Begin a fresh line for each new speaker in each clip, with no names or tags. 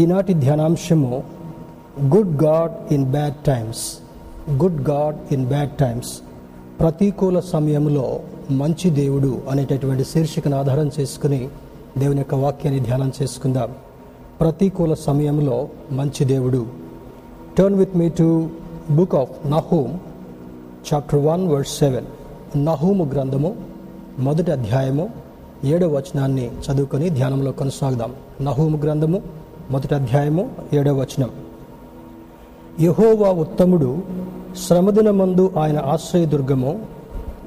ఈనాటి ధ్యానాంశము good God in bad times good God in bad times ప్రతికూల సమయంలో మంచి దేవుడు అనేటటువంటి శీర్షికను ఆధారం చేసుకుని దేవుని యొక్క వాక్యాన్ని ధ్యానం చేసుకుందాం. ప్రతికూల సమయంలో మంచి దేవుడు. Turn with me to book of Nahum chapter one word seven నహూము గ్రంథము మొదటి అధ్యాయము ఏడవ వచనాన్ని చదువుకొని ధ్యానంలో కొనసాగుదాం. నహూము గ్రంథము మొదటి అధ్యాయము ఏడవ వచనం. యహోవా ఉత్తముడు శ్రమదినమందు ఆయన ఆశ్రయదుర్గము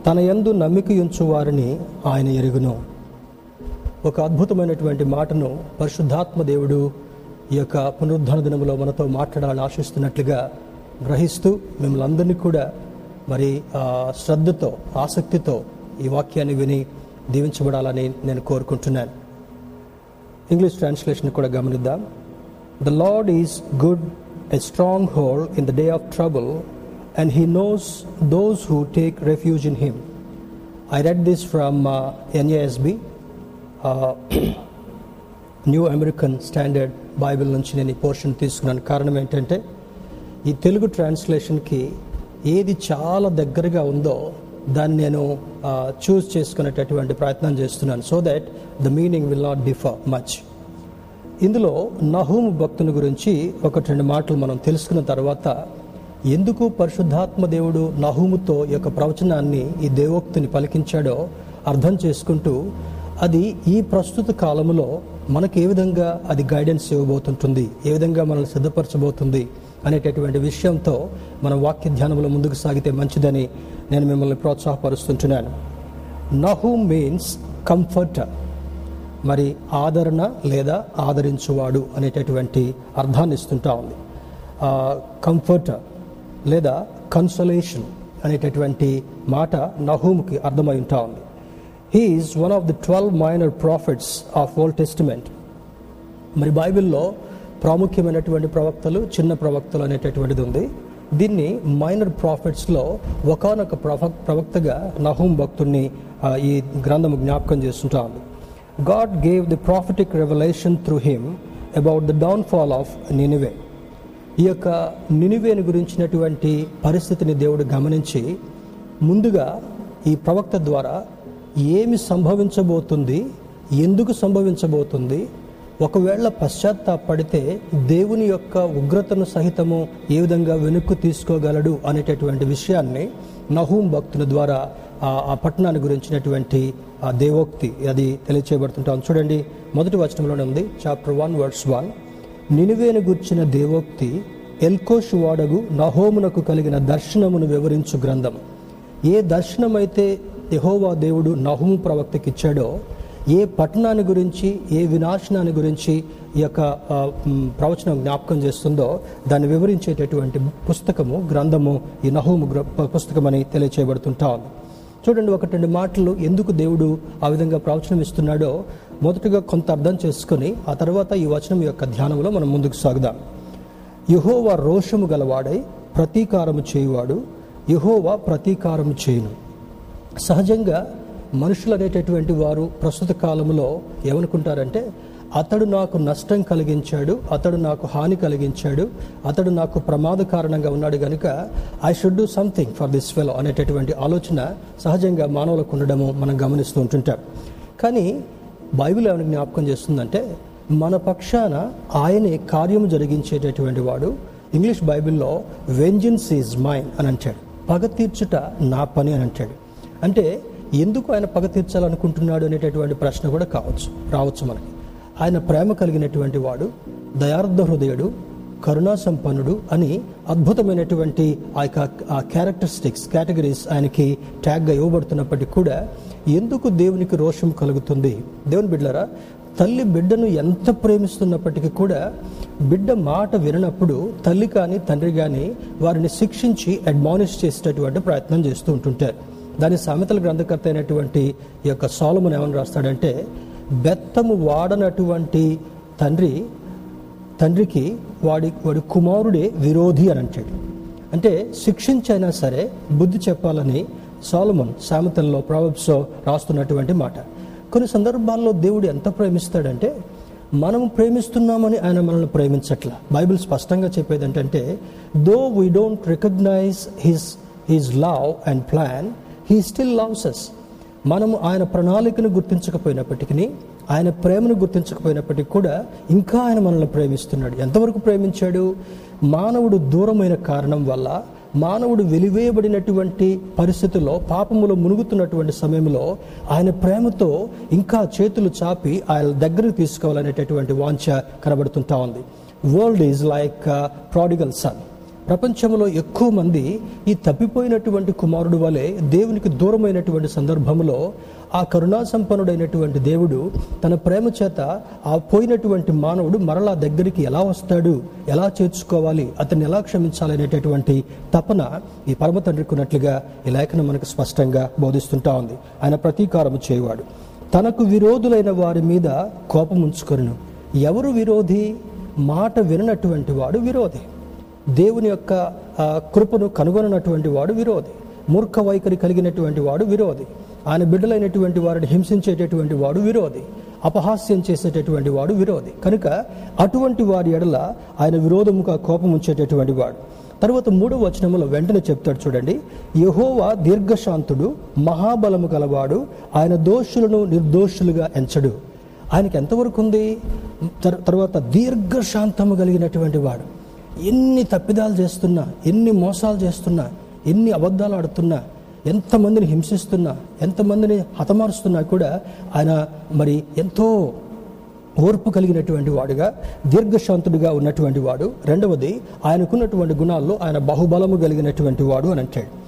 తన యందు నమ్మిక వారిని ఆయన ఎరుగును. ఒక అద్భుతమైనటువంటి మాటను పరిశుద్ధాత్మ దేవుడు ఈ యొక్క పునరుద్ధరణ దినములో మనతో మాట్లాడాలని ఆశిస్తున్నట్లుగా గ్రహిస్తూ మిమ్మల్ని అందరినీ కూడా మరి ఆ, శ్రద్ధతో ఆసక్తితో ఈ వాక్యాన్ని విని దీవించబడాలని నేను కోరుకుంటున్నాను. ఇంగ్లీష్ ట్రాన్స్లేషన్ కూడా గమనిద్దాం. The Lord is good a stronghold in the day of trouble and he knows those who take refuge in him I read this from NASB New American Standard Bible నుంచి నేను ఈ portion తీసుకున్నాను. కారణం ఏంటంటే ఈ తెలుగు ట్రాన్స్లేషన్కి ఏది చాలా దగ్గరగా ఉందో దాన్ని నేను చూస్ చేసుకునేటటువంటి ప్రయత్నం చేస్తున్నాను. So that the meaning will not differ much ఇందులో నహూము భక్తుని గురించి ఒకటి రెండు మాటలు మనం తెలుసుకున్న తర్వాత ఎందుకు పరిశుద్ధాత్మ దేవుడు నహూముతో ఈ యొక్క ప్రవచనాన్ని ఈ దేవోక్తిని పలికించాడో అర్థం చేసుకుంటూ అది ఈ ప్రస్తుత కాలంలో మనకు ఏ విధంగా అది గైడెన్స్ ఇవ్వబోతుంటుంది ఏ విధంగా మనల్ని సిద్ధపరచబోతుంది అనేటటువంటి విషయంతో మన వాక్య ధ్యానంలో ముందుకు సాగితే మంచిదని నేను మిమ్మల్ని ప్రోత్సాహపరుస్తుంటున్నాను. నహూమ్ మీన్స్ కంఫర్టర్ మరి ఆదరణ లేదా ఆదరించువాడు అనేటటువంటి అర్థాన్ని ఇస్తుంటా ఉంది. కంఫర్టర్ లేదా కన్సలేషన్ అనేటటువంటి మాట నహూమ్కి అర్థమై ఉంటా ఉంది. He is one of the twelve minor prophets of Old Testament మరి బైబిల్లో ప్రాముఖ్యమైనటువంటి ప్రవక్తలు చిన్న ప్రవక్తలు అనేటటువంటిది ఉంది. దీన్ని మైనర్ ప్రాఫిట్స్లో ఒకనొక ప్రవ ప్రవక్తగా నహూం భక్తుడిని ఈ గ్రంథము జ్ఞాపకం చేస్తుంటా ఉంది. God gave the prophetic revolution through him about the downfall of Nineveh ఈ యొక్క నినివేని గురించినటువంటి పరిస్థితిని దేవుడు గమనించి ముందుగా ఈ ప్రవక్త ద్వారా ఏమి సంభవించబోతుంది ఎందుకు సంభవించబోతుంది ఒకవేళ పశ్చాత్తాపడితే దేవుని యొక్క ఉగ్రతను సహితము ఏ విధంగా వెనుక్కు తీసుకోగలడు అనేటటువంటి విషయాన్ని నహూం భక్తుల ద్వారా ఆ ఆ పట్టణాన్ని గురించినటువంటి ఆ దేవోక్తి అది తెలియచేయబడుతుంటాం. చూడండి మొదటి వచనంలోనే ఉంది చాప్టర్ వన్ వర్డ్స్ వన్ నినువేను గుర్చిన దేవోక్తి ఎల్కోష్ వాడగు నహోమునకు కలిగిన దర్శనమును వివరించు గ్రంథం ఏ దర్శనమైతే యహోవా దేవుడు నహోము ప్రవక్తకి ఇచ్చాడో ఏ పట్టణాన్ని గురించి ఏ వినాశనాన్ని గురించి ఈ యొక్క ప్రవచనం జ్ఞాపకం చేస్తుందో దాన్ని వివరించేటటువంటి పుస్తకము గ్రంథము ఈ నహోము గ్ర- పుస్తకం అని తెలియచేయబడుతుంటా ఉంది. చూడండి ఒకటి రెండు మాటలు ఎందుకు దేవుడు ఆ విధంగా ప్రవచనం ఇస్తున్నాడో మొదటగా కొంత అర్థం చేసుకొని ఆ తర్వాత ఈ వచనం యొక్క ధ్యానంలో మనం ముందుకు సాగుదాం. యహోవా రోషము గలవాడై ప్రతీకారము చేయువాడు యహోవా ప్రతీకారము చేయును. సహజంగా మనుషులు అనేటటువంటి వారు ప్రస్తుత కాలంలో ఏమనుకుంటారంటే అతడు నాకు నష్టం కలిగించాడు అతడు నాకు హాని కలిగించాడు అతడు నాకు ప్రమాద కారణంగా ఉన్నాడు కనుక I should do something for this fellow అనేటటువంటి ఆలోచన సహజంగా మానవులకు ఉండడము మనం గమనిస్తూ ఉంటుంటాం. కానీ బైబిల్ ఏమైనా జ్ఞాపకం చేస్తుందంటే మన పక్షాన ఆయనే కార్యము జరిగించేటటువంటి వాడు ఇంగ్లీష్ బైబిల్లో వెంజిన్స్ ఈజ్ మైన్ అని అంటాడు. పగ తీర్చుట నా పని అని అంటాడు. అంటే ఎందుకు ఆయన పగ తీర్చాలనుకుంటున్నాడు అనేటటువంటి ప్రశ్న కూడా కావచ్చు రావచ్చు మనకి. ఆయన ప్రేమ కలిగినటువంటి వాడు దయార్థ హృదయుడు కరుణా సంపన్నుడు అని అద్భుతమైనటువంటి ఆ యొక్క ఆ క్యారెక్టరిస్టిక్స్ కేటగిరీస్ ఆయనకి ట్యాగ్గా ఇవ్వబడుతున్నప్పటికీ కూడా ఎందుకు దేవునికి రోషం కలుగుతుంది? దేవుని బిడ్డలారా తల్లి బిడ్డను ఎంత ప్రేమిస్తున్నప్పటికీ కూడా బిడ్డ మాట విననప్పుడు తల్లి కానీ తండ్రి కానీ వారిని శిక్షించి అడ్మానిష్ చేసేటటువంటి ప్రయత్నం చేస్తూ ఉంటుంటారు. దాని సామెతల గ్రంథకర్త అయినటువంటి ఈ యొక్క సాలమున్ ఏమని రాస్తాడంటే బెత్తము వాడనటువంటి తండ్రి తండ్రికి వాడి వాడి కుమారుడే విరోధి అని అంటాడు. అంటే శిక్షించైనా సరే బుద్ధి చెప్పాలని సోలమన్ సామెతల్లో ప్రాబ్సో రాస్తున్నటువంటి మాట. కొన్ని సందర్భాల్లో దేవుడు ఎంత ప్రేమిస్తాడంటే మనం ప్రేమిస్తున్నామని ఆయన మనల్ని ప్రేమించట్ల. బైబిల్ స్పష్టంగా చెప్పేది ఏంటంటే though we don't recognise his his love and plan he still loves us మనము ఆయన ప్రణాళికను గుర్తించకపోయినప్పటికీ ఆయన ప్రేమను గుర్తించకపోయినప్పటికీ కూడా ఇంకా ఆయన మనల్ని ప్రేమిస్తున్నాడు. ఎంతవరకు ప్రేమించాడు? మానవుడు దూరమైన కారణం వల్ల మానవుడు వెలివేయబడినటువంటి పరిస్థితుల్లో పాపములో మునుగుతున్నటువంటి సమయంలో ఆయన ప్రేమతో ఇంకా చేతులు చాపి ఆయన దగ్గరకు తీసుకోవాలనేటటువంటి వాంఛ కనబడుతుంటా ఉంది. World is like prodigal son ప్రపంచంలో ఎక్కువ మంది ఈ తప్పిపోయినటువంటి కుమారుడు వలె దేవునికి దూరమైనటువంటి సందర్భంలో ఆ కరుణాసంపన్నుడైనటువంటి దేవుడు తన ప్రేమ చేత ఆ పోయినటువంటి మానవుడు మరలా దగ్గరికి ఎలా వస్తాడు? ఎలా చేర్చుకోవాలి? అతన్ని ఎలా క్షమించాలి అనేటటువంటి తపన ఈ పరమ తండ్రికి ఉన్నట్లుగా ఈ లేఖనం మనకు స్పష్టంగా బోధిస్తుంటా ఉంది. ఆయన ప్రతీకారము చేయవాడు. తనకు విరోధులైన వారి మీద కోపం ఉంచుకొను ఎవరు విరోధి? మాట విననటువంటి వాడు విరోధి. దేవుని యొక్క కృపను కనుగొననటువంటి వాడు విరోధి. మూర్ఖ వైఖరి కలిగినటువంటి వాడు విరోధి. ఆయన బిడ్డలైనటువంటి వారిని హింసించేటటువంటి వాడు విరోధి. అపహాస్యం చేసేటటువంటి వాడు విరోధి. కనుక అటువంటి వారి ఎడల ఆయన విరోధముగా కోపం ఉంచేటటువంటి వాడు. తర్వాత మూడవ వచనంలో వెంటనే చెప్తాడు చూడండి. యహోవా దీర్ఘశాంతుడు మహాబలము గలవాడు ఆయన దోషులను నిర్దోషులుగా ఎంచడు. ఆయనకి ఎంతవరకు ఉంది? తర్వాత దీర్ఘశాంతము కలిగినటువంటి వాడు. ఎన్ని తప్పిదాలు చేస్తున్నా ఎన్ని మోసాలు చేస్తున్నా ఎన్ని అబద్ధాలు ఆడుతున్నా ఎంతమందిని హింసిస్తున్నా ఎంతమందిని హతమారుస్తున్నా కూడా ఆయన మరి ఎంతో ఓర్పు కలిగినటువంటి వాడుగా దీర్ఘశాంతుడిగా ఉన్నటువంటి వాడు. రెండవది ఆయనకున్నటువంటి గుణాల్లో ఆయన బహుబలము కలిగినటువంటి వాడు అని అంటాడు.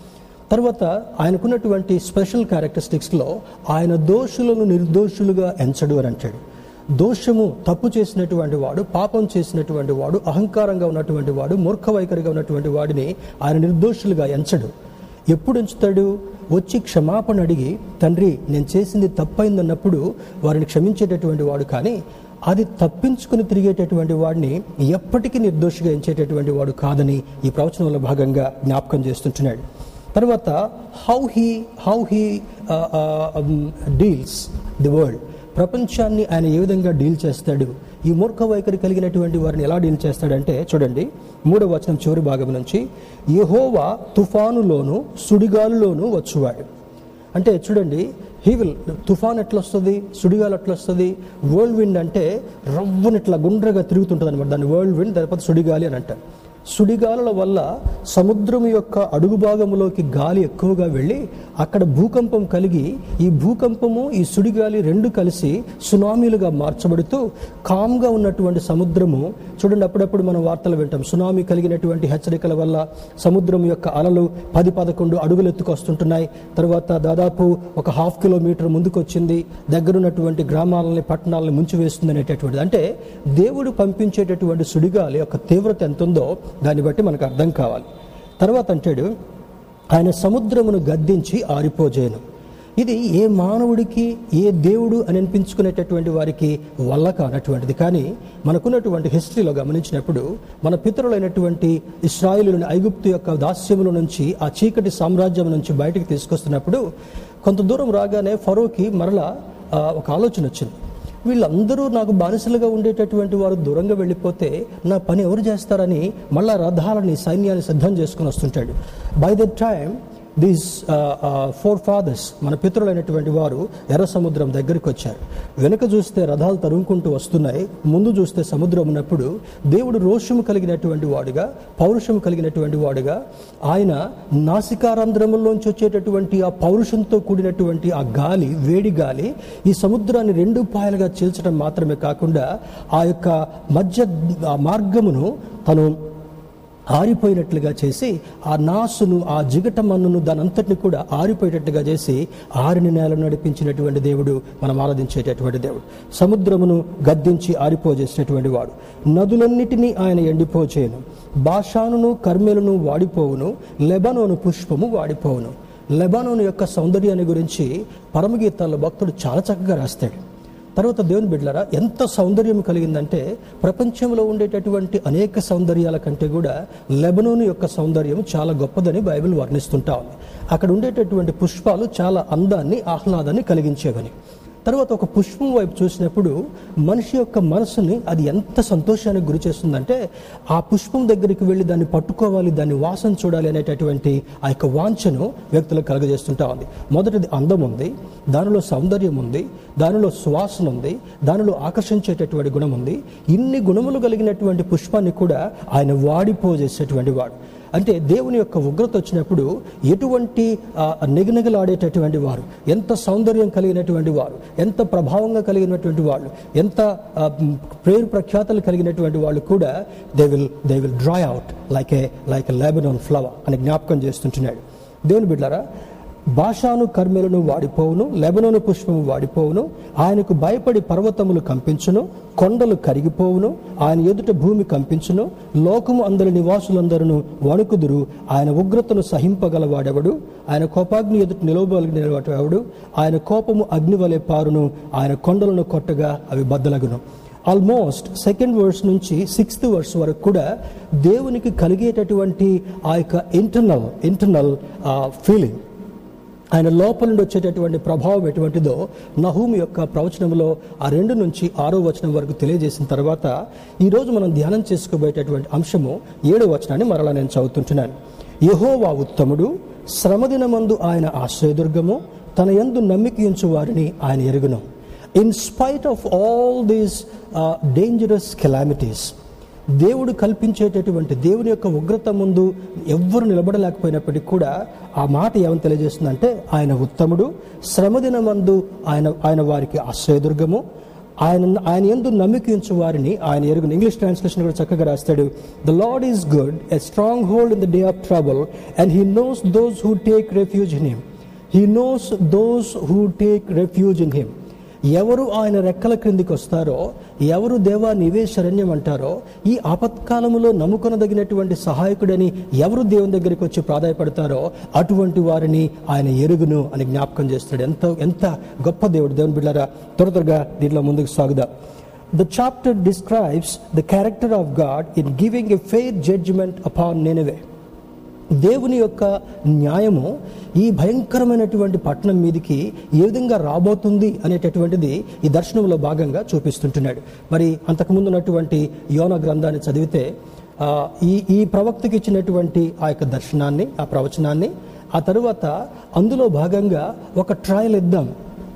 తర్వాత ఆయనకున్నటువంటి స్పెషల్ క్యారెక్టరిస్టిక్స్లో ఆయన దోషులను నిర్దోషులుగా ఎంచడు అని అంటాడు. దోషము తప్పు చేసినటువంటి వాడు పాపం చేసినటువంటి వాడు అహంకారంగా ఉన్నటువంటి వాడు మూర్ఖ వైఖరిగా ఉన్నటువంటి వాడిని ఆయన నిర్దోషులుగా ఎంచడు. ఎప్పుడు ఎంచుతాడు? వచ్చి క్షమాపణ అడిగి తండ్రి నేను చేసింది తప్పైందన్నప్పుడు వారిని క్షమించేటటువంటి వాడు కానీ అది తప్పించుకుని తిరిగేటటువంటి వాడిని ఎప్పటికీ నిర్దోషిగా ఎంచేటటువంటి వాడు కాదని ఈ ప్రవచనంలో భాగంగా జ్ఞాపకం చేస్తుంటున్నాడు. తర్వాత how he how he deals the world ప్రపంచాన్ని ఆయన ఏ విధంగా డీల్ చేస్తాడు? ఈ మూర్ఖ వైఖరి కలిగినటువంటి వారిని ఎలా డీల్ చేస్తాడంటే చూడండి మూడవ వచనం చివరి భాగం నుంచి యహోవా తుఫానులోను సుడిగాలులోను వచ్చువాడు. అంటే చూడండి హీ విల్ తుఫాన్ ఎట్లా వస్తుంది సుడిగాలు ఎట్లా వస్తుంది వరల్డ్ విండ్ అంటే రవ్వుని ఇట్లా గుండ్రగా తిరుగుతుంటుంది అనమాట దాన్ని వరల్డ్ విండ్ దాని సుడిగాలి అని అంటారు. సుడిగాలుల వల్ల సముద్రం యొక్క అడుగు భాగంలోకి గాలి ఎక్కువగా వెళ్ళి అక్కడ భూకంపం కలిగి ఈ భూకంపము ఈ సుడిగాలి రెండు కలిసి సునామీలుగా మార్చబడుతూ కామ్గా ఉన్నటువంటి సముద్రము. చూడండి అప్పుడప్పుడు మనం వార్తలు వింటాం. సునామీ కలిగినటువంటి హెచ్చరికల వల్ల సముద్రం యొక్క అలలు పది పదకొండు అడుగులు ఎత్తుకొస్తుంటున్నాయి తర్వాత దాదాపు ఒక హాఫ్ కిలోమీటర్ ముందుకు వచ్చింది దగ్గరున్నటువంటి గ్రామాలని పట్టణాలను ముంచివేస్తుంది అనేటటువంటిది. అంటే దేవుడు పంపించేటటువంటి సుడిగాలి యొక్క తీవ్రత ఎంత ఉందో దాన్ని బట్టి మనకు అర్థం కావాలి. తర్వాత అంటాడు ఆయన సముద్రమును గద్దించి ఆరిపోజేయను ఇది ఏ మానవుడికి ఏ దేవుడు అని అనిపించుకునేటటువంటి వారికి వల్ల కానటువంటిది. కానీ మనకున్నటువంటి హిస్టరీలో గమనించినప్పుడు మన పితరులైనటువంటి ఇస్రాయిలుని ఐగుప్తు యొక్క దాస్యముల నుంచి ఆ చీకటి సామ్రాజ్యం నుంచి బయటకు తీసుకొస్తున్నప్పుడు కొంత దూరం రాగానే ఫరోకి మరలా ఒక ఆలోచన వచ్చింది. వీళ్ళందరూ నాకు బానిసలుగా ఉండేటటువంటి వారు దూరంగా వెళ్ళిపోతే నా పని ఎవరు చేస్తారని మళ్ళా రథాలని సైన్యాన్ని సిద్ధం చేసుకుని వస్తుంటాడు. By the time these forefathers మన పితరులైనటువంటి వారు ఎర్ర సముద్రం దగ్గరికి వచ్చారు. వెనుక చూస్తే రథాలు తరుముకుంటూ వస్తున్నాయి. ముందు చూస్తే సముద్రం ఉన్నప్పుడు దేవుడు రోషము కలిగినటువంటి వాడుగా పౌరుషము కలిగినటువంటి వాడుగా ఆయన నాసికారంధ్రములోంచి వచ్చేటటువంటి ఆ పౌరుషంతో కూడినటువంటి ఆ గాలి వేడి గాలి ఈ సముద్రాన్ని రెండు పాయలుగా చీల్చడం మాత్రమే కాకుండా ఆ యొక్క మధ్య ఆ మార్గమును తను ఆరిపోయినట్లుగా చేసి ఆ నాసును ఆ జిగట మన్నును దానంతటిని కూడా ఆరిపోయేటట్టుగా చేసి ఆరిని నేలను నడిపించినటువంటి దేవుడు మనం ఆరాధించేటటువంటి దేవుడు. సముద్రమును గద్దించి ఆరిపోజేసినటువంటి వాడు. నదులన్నిటినీ ఆయన ఎండిపోచేయను భాషానును కర్మేలను వాడిపోవును. లెబనోను పుష్పము వాడిపోవును. లెబనోను యొక్క సౌందర్యాన్ని గురించి పరమగీతాల్లో భక్తుడు చాలా చక్కగా రాస్తాడు. తర్వాత దేవుని బిడ్డలారా ఎంత సౌందర్యం కలిగిందంటే ప్రపంచంలో ఉండేటటువంటి అనేక సౌందర్యాల కంటే కూడా లెబనోన్ యొక్క సౌందర్యం చాలా గొప్పదని బైబిల్ వర్ణిస్తుంటా ఉంది. అక్కడ ఉండేటటువంటి పుష్పాలు చాలా అందాన్ని ఆహ్లాదాన్ని కలిగించేవని. తర్వాత ఒక పుష్పం వైపు చూసినప్పుడు మనిషి యొక్క మనసుని అది ఎంత సంతోషానికి గురి చేస్తుందంటే ఆ పుష్పం దగ్గరికి వెళ్ళి దాన్ని పట్టుకోవాలి దాన్ని వాసన చూడాలి అనేటటువంటి ఆ యొక్క వాంఛను వ్యక్తులకు కలగజేస్తుంటా ఉంది. మొదటిది అందం ఉంది దానిలో సౌందర్యం ఉంది దానిలో సువాసన ఉంది దానిలో ఆకర్షించేటటువంటి గుణం ఉంది. ఇన్ని గుణములు కలిగినటువంటి పుష్పాన్ని కూడా ఆయన వాడిపోజేసేటువంటి వాడు. అంటే దేవుని యొక్క ఉగ్రత వచ్చినప్పుడు ఎటువంటి నిగనిగలాడేటటువంటి వారు ఎంత సౌందర్యం కలిగినటువంటి వారు ఎంత ప్రభావంగా కలిగినటువంటి వాళ్ళు ఎంత ప్రేరు ప్రఖ్యాతలు కలిగినటువంటి వాళ్ళు కూడా they will they will dry out like a like a Lebanon flower అని జ్ఞాపకం చేస్తుంటున్నాడు. దేవుని బిడ్డారా భాషాను కర్మెలను వాడిపోవును లెబనోను పుష్పము వాడిపోవును ఆయనకు భయపడి పర్వతములు కంపించును కొండలు కరిగిపోవును ఆయన ఎదుట భూమి కంపించును లోకము అందరి నివాసులందరూ వణుకుదురు ఆయన ఉగ్రతను సహింపగలవాడెవడు? ఆయన కోపాగ్ని ఎదుట నిలవగలిగినవాడెవడు ఆయన కోపము అగ్ని వలె పారును ఆయన కొండలను కొట్టగా అవి బద్దలగును. ఆల్మోస్ట్ సెకండ్ వర్స్ నుంచి సిక్స్త్ వర్స్ వరకు కూడా దేవునికి కలిగేటటువంటి ఆ యొక్క ఇంటర్నల్ ఇంటర్నల్ ఫీలింగ్ ఆయన లోపల నుండి వచ్చేటటువంటి ప్రభావం ఎటువంటిదో నహూమ్ యొక్క ప్రవచనంలో ఆ రెండు నుంచి ఆరో వచనం వరకు తెలియజేసిన తర్వాత ఈరోజు మనం ధ్యానం చేసుకోబోయేటటువంటి అంశము ఏడో వచనాన్ని మరలా నేను చదువుతుంటున్నాను. యహోవా ఉత్తముడు శ్రమదినమందు ఆయన ఆశ్రయదుర్గము తన యందు నమ్మికించు వారిని ఆయన ఎరుగును. In spite of all these dangerous calamities దేవుడు కల్పించేటటువంటి దేవుని యొక్క ఉగ్రత ముందు ఎవ్వరు నిలబడలేకపోయినప్పటికీ కూడా ఆ మాట ఏమని తెలియజేస్తుందంటే ఆయన ఉత్తముడు శ్రమదినమందు ఆయన ఆయన వారికి ఆశ్రయదుర్గము ఆయన ఆయన ఎందు నమ్మికించు వారిని ఆయన ఎరుగును. ఇంగ్లీష్ ట్రాన్స్లేషన్ కూడా చక్కగా రాస్తాడు. The Lord is good a stronghold in the day of trouble and he knows those who take refuge in him he knows those who take refuge in him ఎవరు ఆయన రెక్కల క్రిందికి వస్తారో ఎవరు దేవా నీవే శరణ్యం అంటారో ఈ ఆపత్కాలములో నమ్ముకొనదగినటువంటి సహాయకుడని ఎవరు దేవుని దగ్గరికి వచ్చి ప్రాధాయపడతారో అటువంటి వారిని ఆయన ఎరుగును అని జ్ఞాపకం చేస్తాడు. ఎంత ఎంత గొప్ప దేవుడు. దేవుని బిడ్డారా త్వర త్వరగా దీంట్లో ముందుకు సాగుదా. The chapter describes the character of God in giving a fair judgement upon Nineveh దేవుని యొక్క న్యాయము ఈ భయంకరమైనటువంటి పట్టణం మీదికి ఏ విధంగా రాబోతుంది అనేటటువంటిది ఈ దర్శనంలో భాగంగా చూపిస్తుంటున్నాడు. మరి అంతకుముందు ఉన్నటువంటి యోన గ్రంథాన్ని చదివితే ఈ ఈ ప్రవక్తకి ఇచ్చినటువంటి ఆ యొక్క దర్శనాన్ని ఆ ప్రవచనాన్ని ఆ తరువాత అందులో భాగంగా ఒక ట్రయల్ ఇద్దాం.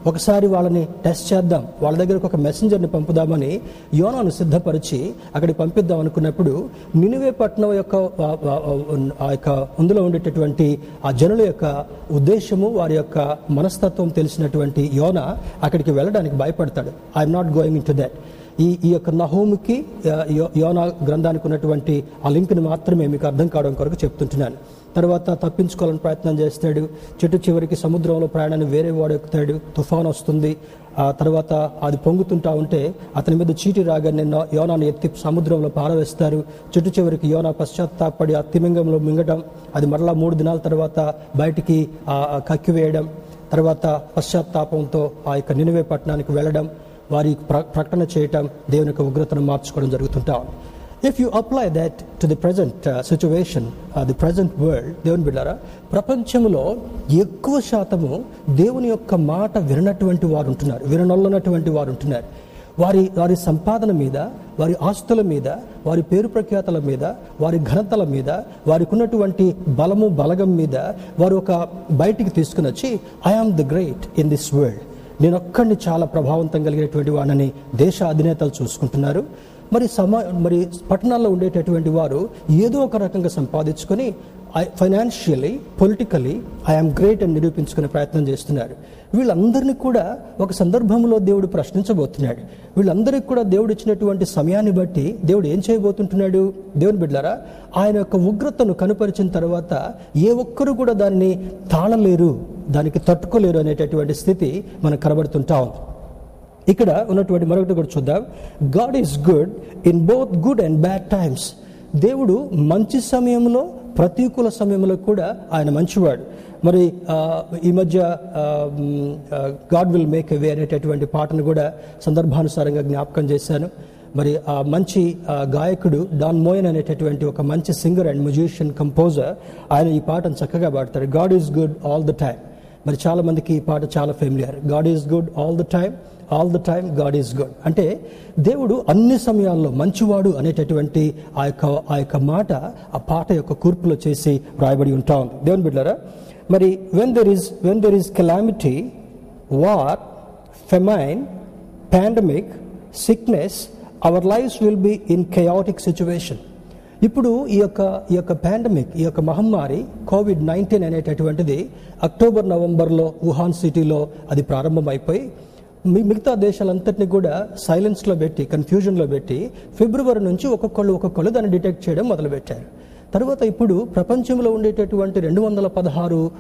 ఒకసారి వాళ్ళని టెస్ట్ చేద్దాం. వాళ్ళ దగ్గరకు ఒక మెసెంజర్ని పంపుదామని యోనాను సిద్ధపరిచి అక్కడికి పంపిద్దాం అనుకున్నప్పుడు నినివే పట్టణం యొక్క ఆ- యొక్క అందులో ఉండేటటువంటి ఆ జనుల యొక్క ఉద్దేశము వారి యొక్క మనస్తత్వం తెలిసినటువంటి యోన అక్కడికి వెళ్ళడానికి భయపడతాడు. I'm not going into that ఈ ఈ యొక్క నహోముకి యోనా గ్రంథానికి ఉన్నటువంటి ఆ లింక్ని మాత్రమే మీకు అర్థం కావడం కొరకు చెప్తుంటున్నాను. తర్వాత తప్పించుకోవాలని ప్రయత్నం చేస్తాడు. చెట్టు చివరికి సముద్రంలో ప్రయాణాన్ని వేరే వాడు ఎక్కుతాడు. తుఫాన్ వస్తుంది. ఆ తర్వాత అది పొంగుతుంటా ఉంటే అతని మీద చీటి రాగానే యోనాను ఎత్తి సముద్రంలో పారవేస్తారు. చెట్టు చివరికి యోనా పశ్చాత్తాపడి ఆ తిమింగంలో మింగటం. అది మరలా మూడు దినాల తర్వాత బయటికి కక్కివేయడం తర్వాత పశ్చాత్తాపంతో ఆ యొక్క నినివే పట్టణానికి వెళ్ళడం. వారి ప్ర- ప్రకటన చేయటం దేవుని యొక్క ఉగ్రతను మార్చుకోవడం జరుగుతుంటా ఉంది. If you apply that to the present situation the present world దేవుని బిడ్డారా ప్రపంచంలో ఎక్కువ శాతము దేవుని యొక్క మాట విననటువంటి వారు ఉంటున్నారు విననొల్లనటువంటి వారు ఉంటున్నారు. వారి వారి సంపాదన మీద వారి ఆస్తుల మీద వారి పేరు ప్రఖ్యాతల మీద వారి ఘనతల మీద వారికి ఉన్నటువంటి బలము బలగం మీద వారు ఒక బయటికి తీసుకుని వచ్చి I am the great in this world నేను ఒక్కడిని చాలా ప్రభావంతం కలిగినటువంటి వాడిని దేశ అధినేతలు చూసుకుంటున్నారు. మరి సమా మరి పట్టణాల్లో ఉండేటటువంటి వారు ఏదో ఒక రకంగా సంపాదించుకొని ఫైనాన్షియలీ పొలిటికలీ ఐఎమ్ గ్రేట్ అని నిరూపించుకునే ప్రయత్నం చేస్తున్నారు. వీళ్ళందరినీ కూడా ఒక సందర్భంలో దేవుడు ప్రశ్నించబోతున్నాడు. వీళ్ళందరికీ కూడా దేవుడు ఇచ్చినటువంటి సమయాన్ని బట్టి దేవుడు ఏం చేయబోతుంటున్నాడు దేవుని బిడ్డారా ఆయన యొక్క ఉగ్రతను కనుపరిచిన తర్వాత ఏ ఒక్కరు కూడా దాన్ని తాళలేరు దానికి తట్టుకోలేరు అనేటటువంటి స్థితి మనకు కనబడుతుంటా ఉంది. ఇక్కడ ఉన్నటువంటి మరొకటి కూడా చూద్దాం. God is good in both good and bad times దేవుడు మంచి సమయంలో ప్రతికూల సమయంలో కూడా ఆయన మంచివాడు. మరి ఈ మధ్య గాడ్ విల్ మేక్ అవే అనేటటువంటి పాటను కూడా సందర్భానుసారంగా జ్ఞాపకం చేశాను. మరి ఆ మంచి గాయకుడు డాన్ మోయన్ అనేటటువంటి ఒక మంచి సింగర్ అండ్ మ్యూజిషియన్ కంపోజర్ ఆయన ఈ పాటను చక్కగా పాడతాడు. God is good all the time మరి చాలామందికి ఈ పాట చాలా familiar God is good all the time all the time God is good అంటే దేవుడు అన్ని సమయాల్లో మంచివాడు అనేటటువంటి ఆ యొక్క ఆ యొక్క మాట ఆ పాట యొక్క కూర్పులో చేసి రాయబడి ఉంటా ఉంది. దేవుని బిడ్డారా మరి when there is when there is calamity war famine pandemic sickness our lives will be in chaotic situation ఇప్పుడు ఈ యొక్క ఈ యొక్క పాండమిక్ ఈ యొక్క మహమ్మారి కోవిడ్ నైన్టీన్ అనేటటువంటిది అక్టోబర్ నవంబర్లో వుహాన్ సిటీలో అది ప్రారంభమైపోయి మిగతా దేశాలంతటిని కూడా సైలెన్స్లో పెట్టి కన్ఫ్యూజన్లో పెట్టి ఫిబ్రవరి నుంచి ఒక్కొక్కళ్ళు ఒక్కొక్కళ్ళు దాన్ని డిటెక్ట్ చేయడం మొదలుపెట్టారు. తర్వాత ఇప్పుడు ప్రపంచంలో ఉండేటటువంటి రెండు వందల పదహారు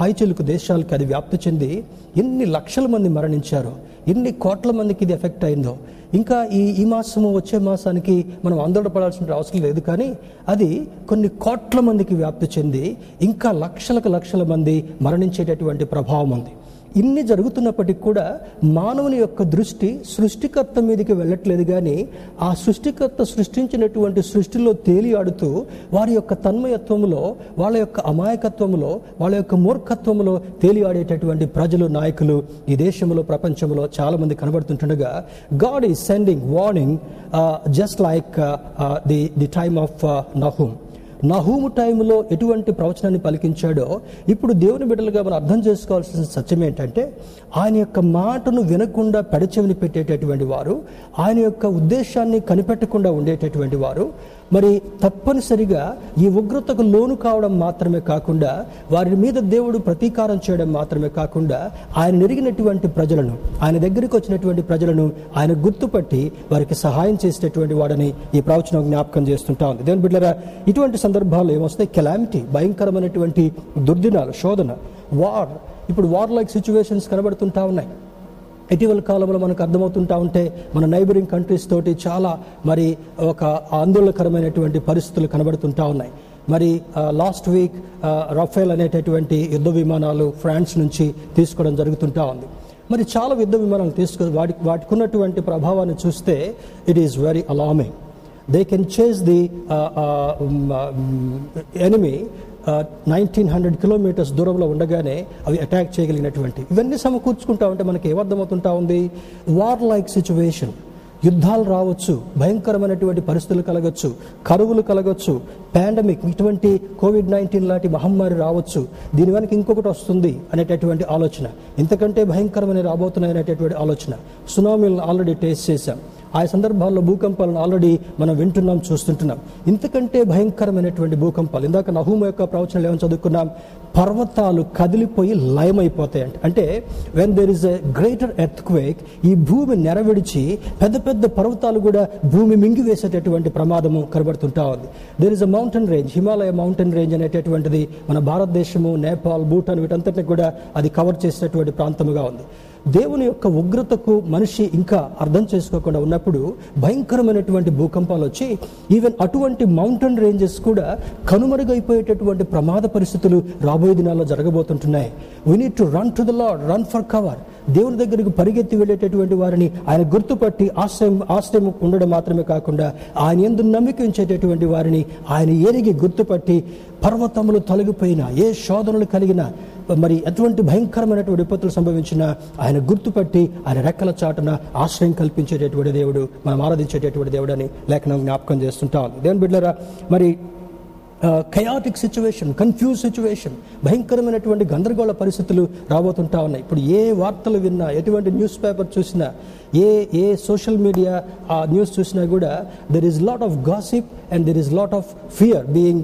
పైచిలుకు దేశాలకు అది వ్యాప్తి చెంది ఎన్ని లక్షల మంది మరణించారో ఎన్ని కోట్ల మందికి ఇది ఎఫెక్ట్ అయిందో. ఇంకా ఈ ఈ మాసము వచ్చే మాసానికి మనం ఆందోళన పడాల్సిన అవసరం లేదు కానీ అది కొన్ని కోట్ల మందికి వ్యాప్తి చెంది ఇంకా లక్షలకు లక్షల మంది మరణించేటటువంటి ప్రభావం ఉంది. ఇన్ని జరుగుతున్నప్పటికీ కూడా మానవుని యొక్క దృష్టి సృష్టికర్త మీదకి వెళ్ళట్లేదు కానీ ఆ సృష్టికర్త సృష్టించినటువంటి సృష్టిలో తేలియాడుతూ వారి యొక్క తన్మయత్వంలో వాళ్ళ యొక్క అమాయకత్వంలో వాళ్ళ యొక్క మూర్ఖత్వంలో తేలియాడేటటువంటి ప్రజలు నాయకులు ఈ దేశంలో ప్రపంచంలో చాలామంది కనబడుతుంటుండగా God is sending warning just like the the time of Nahum నహూము టైంలో ఎటువంటి ప్రవచనాన్ని పలికించాడో ఇప్పుడు దేవుని బిడ్డలుగా మనం అర్థం చేసుకోవాల్సిన సత్యం ఏంటంటే ఆయన యొక్క మాటను వినకుండా పెడచెవిని పెట్టేటటువంటి వారు ఆయన యొక్క ఉద్దేశాన్ని కనిపెట్టకుండా ఉండేటటువంటి వారు. మరి తప్పనిసరిగా ఈ ఉగ్రతకు లోను కావడం మాత్రమే కాకుండా వారి మీద దేవుడు ప్రతీకారం చేయడం మాత్రమే కాకుండా ఆయన నెరిగినటువంటి ప్రజలను ఆయన దగ్గరికి వచ్చినటువంటి ప్రజలను ఆయన గుర్తుపట్టి వారికి సహాయం చేసేటటువంటి వాడని ఈ ప్రవచనం జ్ఞాపకం చేస్తుంటా ఉంది. దేవుని బిడ్డరా ఇటువంటి సందర్భాల్లో ఏమొస్తాయి? కెలామిటీ భయంకరమైనటువంటి దుర్దినాలు శోధన వార్ ఇప్పుడు వార్ లైక్ సిచ్యువేషన్స్ కనబడుతుంటా ఉన్నాయి. ఇటీవల కాలంలో మనకు అర్థమవుతుంటా ఉంటే మన నైబరింగ్ కంట్రీస్ తోటి చాలా మరి ఒక ఆందోళనకరమైనటువంటి పరిస్థితులు కనబడుతుంటా ఉన్నాయి. మరి లాస్ట్ వీక్ రఫేల్ అనేటటువంటి యుద్ధ విమానాలు ఫ్రాన్స్ నుంచి తీసుకోవడం జరుగుతుంటా ఉంది. మరి చాలా యుద్ధ విమానాలు తీసుకు వాటి వాటికి ఉన్నటువంటి ప్రభావాన్ని చూస్తే it is very alarming they can chase the enemy nineteen hundred kilometres దూరంలో ఉండగానే అవి అటాక్ చేయగలిగినటువంటి. ఇవన్నీ సమకూర్చుకుంటా ఉంటే మనకి ఏమర్థమవుతుంటా ఉంది? వార్ లైక్ సిచ్యువేషన్ యుద్ధాలు రావచ్చు భయంకరమైనటువంటి పరిస్థితులు కలగచ్చు కరువులు కలగచ్చు పాండమిక్ ఇటువంటి కోవిడ్ నైన్టీన్ లాంటి మహమ్మారి రావచ్చు. దీని వెనక ఇంకొకటి వస్తుంది అనేటటువంటి ఆలోచన. ఇంతకంటే భయంకరమైన రాబోతున్నాయి అనేటటువంటి ఆలోచన. సునామీలను ఆల్రెడీ టేస్ట్ చేశాం. ఆ సందర్భాల్లో భూకంపాలను ఆల్రెడీ మనం వింటున్నాం చూస్తుంటున్నాం. ఇంతకంటే భయంకరమైనటువంటి భూకంపాలు ఇందాక నహూమ యొక్క ప్రవచనలు ఏమని చదువుకున్నాం? పర్వతాలు కదిలిపోయి లయమైపోతాయంట. అంటే when there is a greater earthquake ఈ భూమి నెరవిడిచి పెద్ద పెద్ద పర్వతాలు కూడా భూమి మింగివేసేటటువంటి ప్రమాదము కనబడుతుంటా ఉంది. There is a mountain range Himalaya mountain range అనేటటువంటిది మన భారతదేశము నేపాల్ భూటాన్ వీటంతటిని కూడా అది కవర్ చేసేటటువంటి ప్రాంతముగా ఉంది. దేవుని యొక్క ఉగ్రతకు మనిషి ఇంకా అర్థం చేసుకోకుండా ఉన్నప్పుడు భయంకరమైనటువంటి భూకంపాలు వచ్చి ఈవెన్ అటువంటి మౌంటైన్ రేంజెస్ కూడా కనుమరుగైపోయేటటువంటి ప్రమాద పరిస్థితులు రాబోయే దినాల్లో జరగబోతుంటున్నాయి. We need to run to the Lord run for cover దేవుని దగ్గరికి పరిగెత్తి వెళ్ళేటటువంటి వారిని ఆయన గుర్తుపట్టి ఆశ్రయం ఆశ్రయం ఉండడం మాత్రమే కాకుండా ఆయన ఎందు నమ్మిక ఉంచేటటువంటి వారిని ఆయన ఏరిగి గుర్తుపట్టి పర్వతములు తొలగిపోయిన ఏ శోధనలు కలిగిన మరి ఎటువంటి భయంకరమైనటువంటి విపత్తులు సంభవించినా ఆయన గుర్తుపట్టి ఆయన రెక్కల చాటున ఆశ్రయం కల్పించేటటువంటి దేవుడు మనం ఆరాధించేటటువంటి దేవుడు అని లేఖనం జ్ఞాపకం చేస్తుంటాం. దేవుని బిడ్డరా మరి కయాటిక్ సిచ్యువేషన్ కన్ఫ్యూజ్ సిచ్యువేషన్ భయంకరమైనటువంటి గందరగోళ పరిస్థితులు రాబోతుంటా ఉన్నాయి. ఇప్పుడు ఏ వార్తలు విన్నా ఎటువంటి న్యూస్ పేపర్ చూసినా ఏ ఏ సోషల్ మీడియా ఆ న్యూస్ చూసినా కూడా there is lot of gossip and there is lot of fear being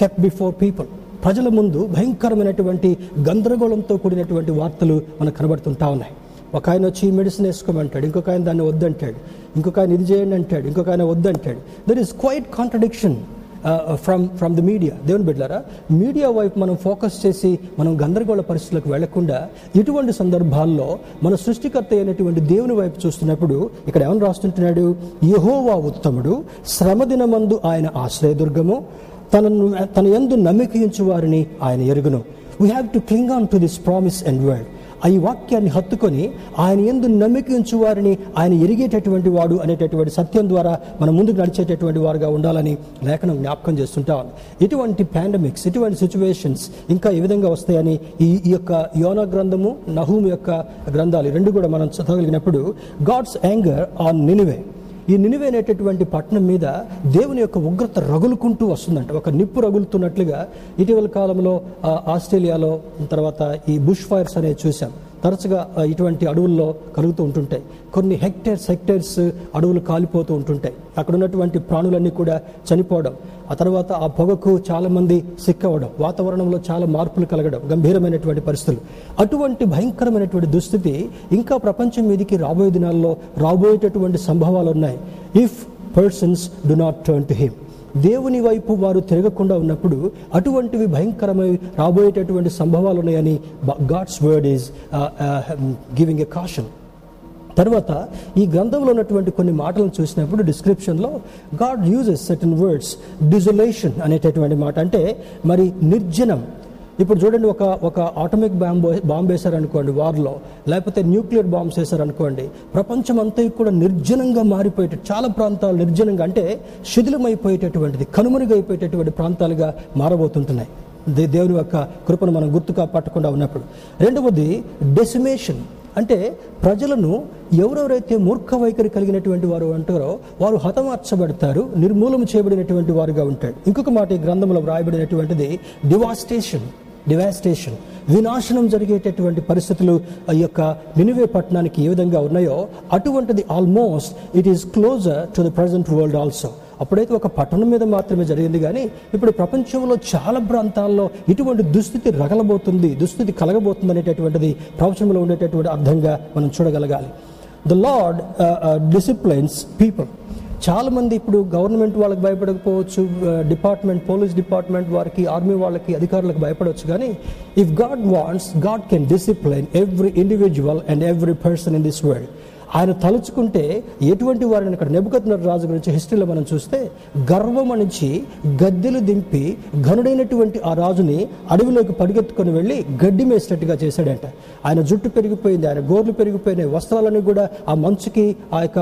kept before people ప్రజల ముందు భయంకరమైనటువంటి గందరగోళంతో కూడినటువంటి వార్తలు మనకు కనబడుతుంటా ఉన్నాయి. ఒక ఆయన వచ్చి మెడిసిన్ వేసుకోమంటాడు ఇంకొక ఆయన దాన్ని వద్దంటాడు ఇంకొక ఆయన ఇది చేయండి అంటాడు ఇంకొక ఆయన వద్దంటాడు. There is quite contradiction from from the media దేవుని బిడ్డారా మీడియా వైపు మనం ఫోకస్ చేసి మనం గందరగోళ పరిస్థితులకు వెళ్ళకుండా ఇటువంటి సందర్భాల్లో మన సృష్టికర్త అయినటువంటి దేవుని వైపు చూస్తున్నప్పుడు ఇక్కడ ఏమని రాస్తుంటున్నాడు? యహోవా ఉత్తముడు శ్రమదినమందు ఆయన ఆశ్రయదుర్గము తనను తన ఎందు నమ్మకించు వారిని ఆయన ఎరుగును. We have to cling on to this promise and world ఈ వాక్యాన్ని హత్తుకొని ఆయన ఎందు నమ్మికించు వారిని ఆయన ఎరిగేటటువంటి వాడు అనేటటువంటి సత్యం ద్వారా మనం ముందుకు నడిచేటటువంటి వారుగా ఉండాలని లేఖనం జ్ఞాపకం చేస్తుంటా. ఇటువంటి పాండమిక్స్ ఇటువంటి సిచ్యువేషన్స్ ఇంకా ఏ విధంగా వస్తాయని ఈ ఈ యొక్క యోన గ్రంథము నహూమ్ యొక్క గ్రంథాలు రెండు కూడా మనం చదవగలిగినప్పుడు గాడ్స్ యాంగర్ ఆన్ నినివే ఈ నినివే అనేటటువంటి పట్టణం మీద దేవుని యొక్క ఉగ్రత రగులుకుంటూ వస్తుందంట. ఒక నిప్పు రగులుతున్నట్లుగా ఇటీవల కాలంలో ఆస్ట్రేలియాలో తర్వాత ఈ బుష్ ఫైర్స్ అనేవి చూశాం. తరచుగా ఇటువంటి అడవుల్లో కలుగుతూ ఉంటుంటాయి. కొన్ని హెక్టేర్స్ హెక్టేర్స్ అడవులు కాలిపోతూ ఉంటుంటాయి. అక్కడ ఉన్నటువంటి ప్రాణులన్నీ కూడా చనిపోవడం. ఆ తర్వాత ఆ పొగకు చాలామంది సిక్కవడం. వాతావరణంలో చాలా మార్పులు కలగడం. గంభీరమైనటువంటి పరిస్థితులు. అటువంటి భయంకరమైనటువంటి దుస్థితి ఇంకా ప్రపంచం మీదకి రాబోయే దినాల్లో రాబోయేటటువంటి సంభవాలు ఉన్నాయి. If persons do not turn to him దేవుని వైపు వారు తిరగకుండా ఉన్నప్పుడు అటువంటివి భయంకరమై రాబోయేటటువంటి సంభవాలు ఉన్నాయని God's word is giving a caution తర్వాత ఈ గ్రంథంలో ఉన్నటువంటి కొన్ని మాటలను చూసినప్పుడు డిస్క్రిప్షన్లో God uses certain words desolation అనేటటువంటి మాట. అంటే మరి నిర్జనం ఇప్పుడు చూడండి ఒక ఒక ఆటోమిక్ బాంబ్ బాంబ్ వేశారనుకోండి వార్లో లేకపోతే న్యూక్లియర్ బాంబ్స్ వేశారనుకోండి ప్రపంచం అంతా కూడా నిర్జనంగా మారిపోయేట చాలా ప్రాంతాలు నిర్జనంగా అంటే శిథిలమైపోయేటటువంటిది కనుమరుగైపోయేటటువంటి ప్రాంతాలుగా మారబోతుంటున్నాయి. దే- దేవుని యొక్క కృపను మనం గుర్తుగా పట్టకుండా ఉన్నప్పుడు. రెండవది డెసిమేషన్ అంటే ప్రజలను ఎవరెవరైతే మూర్ఖ వైఖరి కలిగినటువంటి వారు అంటారో వారు హతమార్చబడతారు నిర్మూలన చేయబడినటువంటి వారుగా ఉంటాడు ఇంకొక మాట ఈ గ్రంథంలో వ్రాయబడినటువంటిది డివాస్టేషన్ డివాస్టేషన్ వినాశనం జరిగేటటువంటి పరిస్థితులు ఈ యొక్క నినివే పట్టణానికి ఏ విధంగా ఉన్నాయో అటువంటిది almost it is closer to the present world also అప్పుడైతే ఒక పట్టణం మీద మాత్రమే జరిగింది కానీ ఇప్పుడు ప్రపంచంలో చాలా ప్రాంతాల్లో ఇటువంటి దుస్థితి రగలబోతుంది దుస్థితి కలగబోతుంది అనేటటువంటిది ప్రవచనంలో ఉండేటటువంటి అర్థంగా మనం చూడగలగాలి. ద లార్డ్ డిసిప్లైన్స్ పీపుల్ చాలా మంది ఇప్పుడు గవర్నమెంట్ వాళ్ళకి భయపడకపోవచ్చు డిపార్ట్మెంట్ పోలీస్ డిపార్ట్మెంట్ వారికి ఆర్మీ వాళ్ళకి అధికారులకు భయపడవచ్చు. కానీ if God wants God can discipline every individual and every person in this world ఆయన తలుచుకుంటే ఎటువంటి వారిని ఇక్కడ నెబుకత్నర్ రాజు గురించి హిస్టరీలో మనం చూస్తే గర్వం అణిచి గద్దెలు దింపి ఘనుడైనటువంటి ఆ రాజుని అడవిలోకి పరిగెత్తుకొని వెళ్ళి గడ్డి మేసినట్టుగా చేశాడంట. ఆయన జుట్టు పెరిగిపోయింది ఆయన గోర్లు పెరిగిపోయినాయి వస్త్రాలన్నీ కూడా ఆ మంచుకి ఆ యొక్క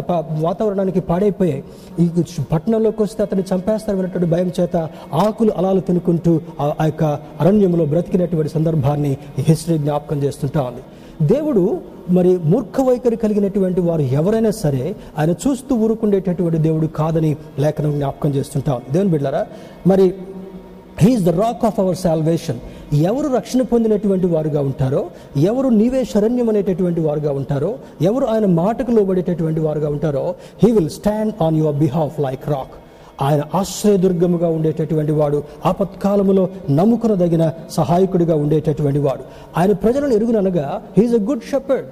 వాతావరణానికి పాడైపోయాయి. ఈ పట్టణంలోకి వస్తే అతన్ని చంపేస్తారనేటువంటి భయం చేత ఆకులు అలాలు తినుకుంటూ ఆ ఆ యొక్క అరణ్యంలో బ్రతికినటువంటి సందర్భాన్ని హిస్టరీ జ్ఞాపకం చేస్తుంటా ఉంది. దేవుడు మరి మూర్ఖ వైఖరి కలిగినటువంటి వారు ఎవరైనా సరే ఆయన చూస్తూ ఊరుకుండేటటువంటి దేవుడు కాదని లేఖనం జ్ఞాపకం చేస్తుంటాం దేవుని బిడ్డారా మరి he is the rock of our salvation ఎవరు రక్షణ పొందినటువంటి వారుగా ఉంటారో ఎవరు నీవే శరణ్యం అనేటటువంటి వారుగా ఉంటారో ఎవరు ఆయన మాటకు లోబడేటటువంటి వారుగా ఉంటారో he will stand on your behalf like rock ఆయన ఆశ్రయదుర్గముగా ఉండేటటువంటి వాడు ఆపత్కాలములో నమ్ముకునదగిన సహాయకుడిగా ఉండేటటువంటి వాడు. ఆయన ప్రజలను ఎరుగుననగా he is a good shepherd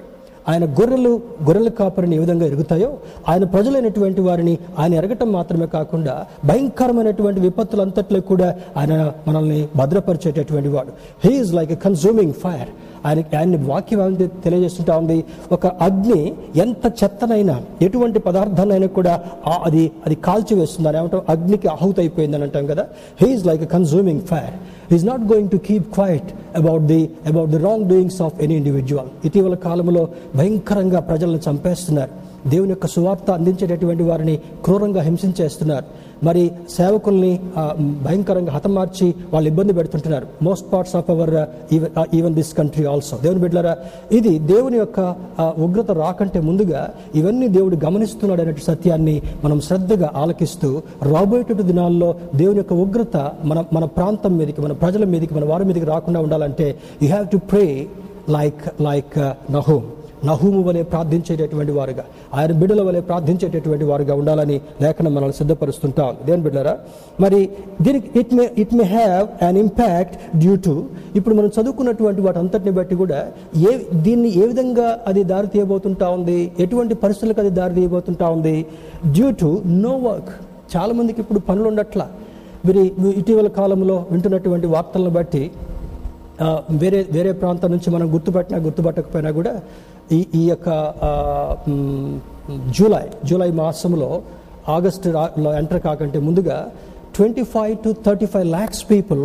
ఆయన గొర్రెలు గొర్రెల కాపరిని ఏ విధంగా ఎరుగుతాయో ఆయన ప్రజలైనటువంటి వారిని ఆయన ఎరగటం మాత్రమే కాకుండా భయంకరమైనటువంటి విపత్తులంతట్లో కూడా ఆయన మనల్ని భద్రపరిచేటటువంటి వాడు. He is like a consuming fire ఆయన ఆయన వాక్యం తెలియజేస్తుంటా ఉంది. ఒక అగ్ని ఎంత చెత్తనైనా ఎటువంటి పదార్థాన్నైనా కూడా అది అది కాల్చివేస్తుంది అని ఏమంటాం అగ్నికి ఆహుతి అంటాం కదా. He's like a consuming fire is not going to keep quiet about the about the wrong doings of any individual ఇటీవల కాలంలో భయంకరంగా ప్రజలను చంపేస్తున్నారు. దేవుని యొక్క సువార్త అందించేటటువంటి వారిని క్రూరంగా హింసించేస్తున్నారు. మరి సేవకుల్ని భయంకరంగా హతమార్చి వాళ్ళు ఇబ్బంది పెడుతుంటున్నారు. Most parts of our even this country also దేవుని బిడ్డలారా ఇది దేవుని యొక్క ఉగ్రత రాకంటే ముందుగా ఇవన్నీ దేవుడు గమనిస్తున్నాడు అనే సత్యాన్ని మనం శ్రద్ధగా ఆలకిస్తూ రాబోయేటటువంటి దినాల్లో దేవుని యొక్క ఉగ్రత మన మన ప్రాంతం మీదకి మన ప్రజల మీదకి మన వారి మీదకి రాకుండా ఉండాలంటే you have to pray like like Nahum నహూము వలె ప్రార్థించేటటువంటి వారుగా ఆయన బిడ్డల వలె ప్రార్థించేటటువంటి వారుగా ఉండాలని లేఖనం మనల్ని సిద్ధపరుస్తుంటాం. దేని బిడ్డరా మరి దీనికి it may it may have an impact due to ఇప్పుడు మనం చదువుకున్నటువంటి వాటి అంతటిని బట్టి కూడా ఏ దీన్ని ఏ విధంగా అది దారి తీయబోతుంటా ఉంది ఎటువంటి పరిస్థితులకు అది దారి తీయబోతుంటా ఉంది డ్యూ టు నో వర్క్ చాలామందికి ఇప్పుడు పనులు ఉండట్లా. వీరి ఇటీవల కాలంలో వింటున్నటువంటి వార్తలను బట్టి వేరే వేరే ప్రాంతం నుంచి మనం గుర్తుపట్టినా గుర్తుపట్టకపోయినా కూడా ఈ ఈ యొక్క జూలై జూలై మాసంలో ఆగస్టు లో ఎంటర్ కాకంటే ముందుగా twenty five to thirty five lakhs people